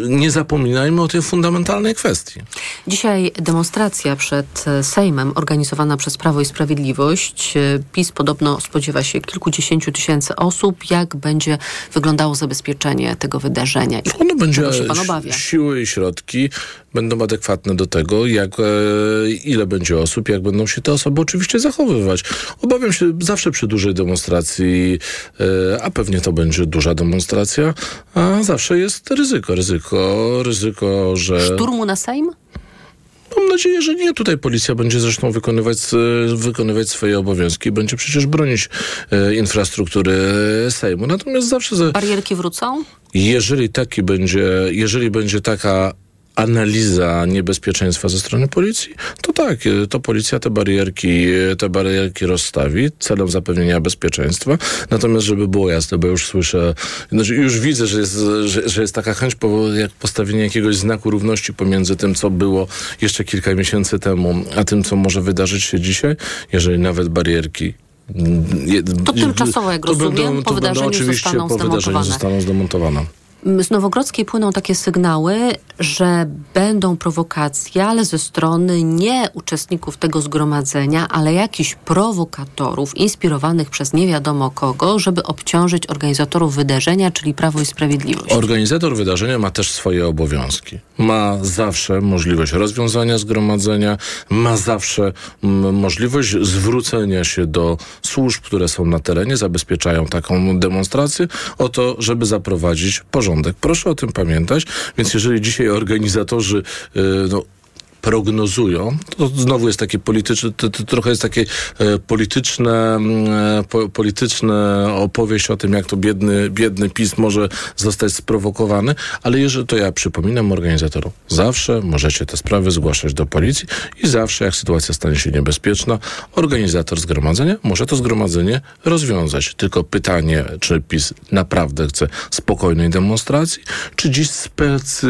S32: Nie zapominajmy o tej fundamentalnej kwestii.
S11: Dzisiaj demonstracja przed e, Sejmem organizowana przez Prawo i Sprawiedliwość. E, PiS podobno spodziewa się kilkudziesięciu tysięcy osób. Jak będzie wyglądało zabezpieczenie tego wydarzenia? I
S32: Ono będzie siły i środki będą adekwatne do tego, jak, e, ile będzie osób, jak będą się te osoby oczywiście zachowywać. Obawiam się zawsze przy dużej demonstracji, a pewnie to będzie duża demonstracja, a zawsze jest ryzyko, ryzyko, ryzyko, że...
S11: Szturmu na Sejm?
S32: Mam nadzieję, że nie. Tutaj policja będzie zresztą wykonywać, wykonywać swoje obowiązki, będzie przecież bronić e, infrastruktury Sejmu. Natomiast zawsze... Za,
S11: Barierki wrócą?
S32: jeżeli taki będzie, jeżeli będzie taka analiza niebezpieczeństwa ze strony policji, to tak, e, to policja te barierki, e, te barierki rozstawi celem zapewnienia bezpieczeństwa. Natomiast, żeby było jasne, bo już słyszę, znaczy już widzę, że jest, że, że jest taka chęć po, jak postawienia jakiegoś znaku równości pomiędzy tym, co było jeszcze kilka miesięcy temu, a tym, co może wydarzyć się dzisiaj, jeżeli nawet barierki mm,
S11: To tymczasowo, jak
S32: to
S11: rozumiem,
S32: będą,
S11: po
S32: to będą
S11: wydarzeniu
S32: oczywiście
S11: zostaną
S32: po wydarzeniu zostaną zdemontowane.
S11: Z Nowogrodzkiej płyną takie sygnały, że będą prowokacje, ale ze strony nie uczestników tego zgromadzenia, ale jakichś prowokatorów inspirowanych przez nie wiadomo kogo, żeby obciążyć organizatorów wydarzenia, czyli Prawo i Sprawiedliwość.
S32: Organizator wydarzenia ma też swoje obowiązki. Ma zawsze możliwość rozwiązania zgromadzenia, ma zawsze możliwość zwrócenia się do służb, które są na terenie, zabezpieczają taką demonstrację, o to, żeby zaprowadzić porządek porządek. Proszę o tym pamiętać. Więc jeżeli dzisiaj organizatorzy yy, no, prognozują, to znowu jest takie polityczne, to, to trochę jest takie e, polityczne, mm, e, po, polityczne opowieść o tym, jak to biedny, biedny PiS może zostać sprowokowany, ale jeżeli to ja przypominam organizatorom, zawsze możecie te sprawy zgłaszać do policji i zawsze, jak sytuacja stanie się niebezpieczna, organizator zgromadzenia może to zgromadzenie rozwiązać. Tylko pytanie, czy PiS naprawdę chce spokojnej demonstracji, czy dziś spec,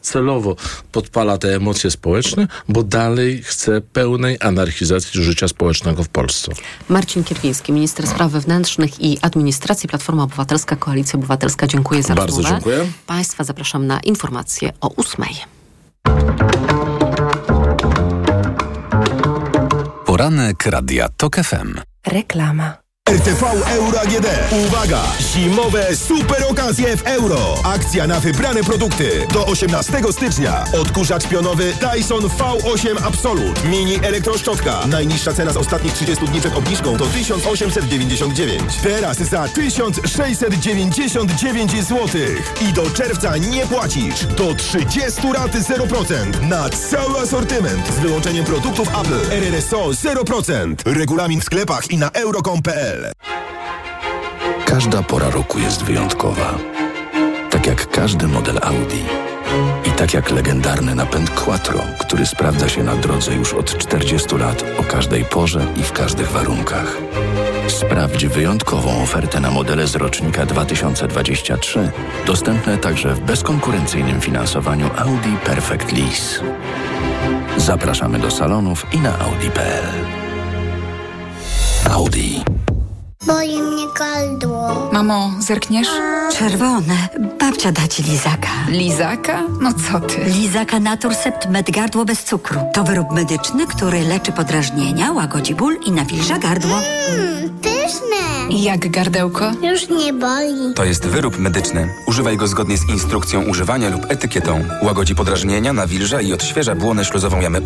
S32: celowo podpala te emocje społeczne, bo dalej chce pełnej anarchizacji życia społecznego w Polsce.
S11: Marcin Kierwiński, minister spraw wewnętrznych i administracji Platforma Obywatelska, Koalicja Obywatelska. Dziękuję za
S32: Bardzo
S11: rozmowę.
S32: dziękuję.
S11: Państwa zapraszam na informacje o ósmej.
S27: Poranek Radia TOK FM.
S3: Reklama.
S33: RTV Euro AGD. Uwaga! Zimowe super okazje w euro. Akcja na wybrane produkty. Do 18 stycznia. Odkurzacz pionowy Dyson V8 Absolut. Mini elektroszczotka. Najniższa cena z ostatnich 30 dni przed obniżką to 1899. Teraz za 1699 zł. I do czerwca nie płacisz. Do 30 rat 0%. Na cały asortyment. Z wyłączeniem produktów Apple. RRSO 0%. Regulamin w sklepach i na euro.com.pl
S27: Każda pora roku jest wyjątkowa. Tak jak każdy model Audi. I tak jak legendarny napęd Quattro, który sprawdza się na drodze już od 40 lat o każdej porze i w każdych warunkach. Sprawdź wyjątkową ofertę na modele z rocznika 2023, dostępne także w bezkonkurencyjnym finansowaniu Audi Perfect Lease. Zapraszamy do salonów i na audi.pl. Audi.
S34: Boli mnie gardło.
S35: Mamo, zerkniesz?
S23: Czerwone. Babcia da ci lizaka.
S35: Lizaka? No co ty?
S23: Lizaka Naturcept Med Gardło bez cukru. To wyrób medyczny, który leczy podrażnienia, łagodzi ból i nawilża gardło.
S34: Mmm, pyszne.
S35: Jak gardełko?
S34: Już nie boli.
S36: To jest wyrób medyczny. Używaj go zgodnie z instrukcją używania lub etykietą. Łagodzi podrażnienia, nawilża i odświeża błonę śluzową jamy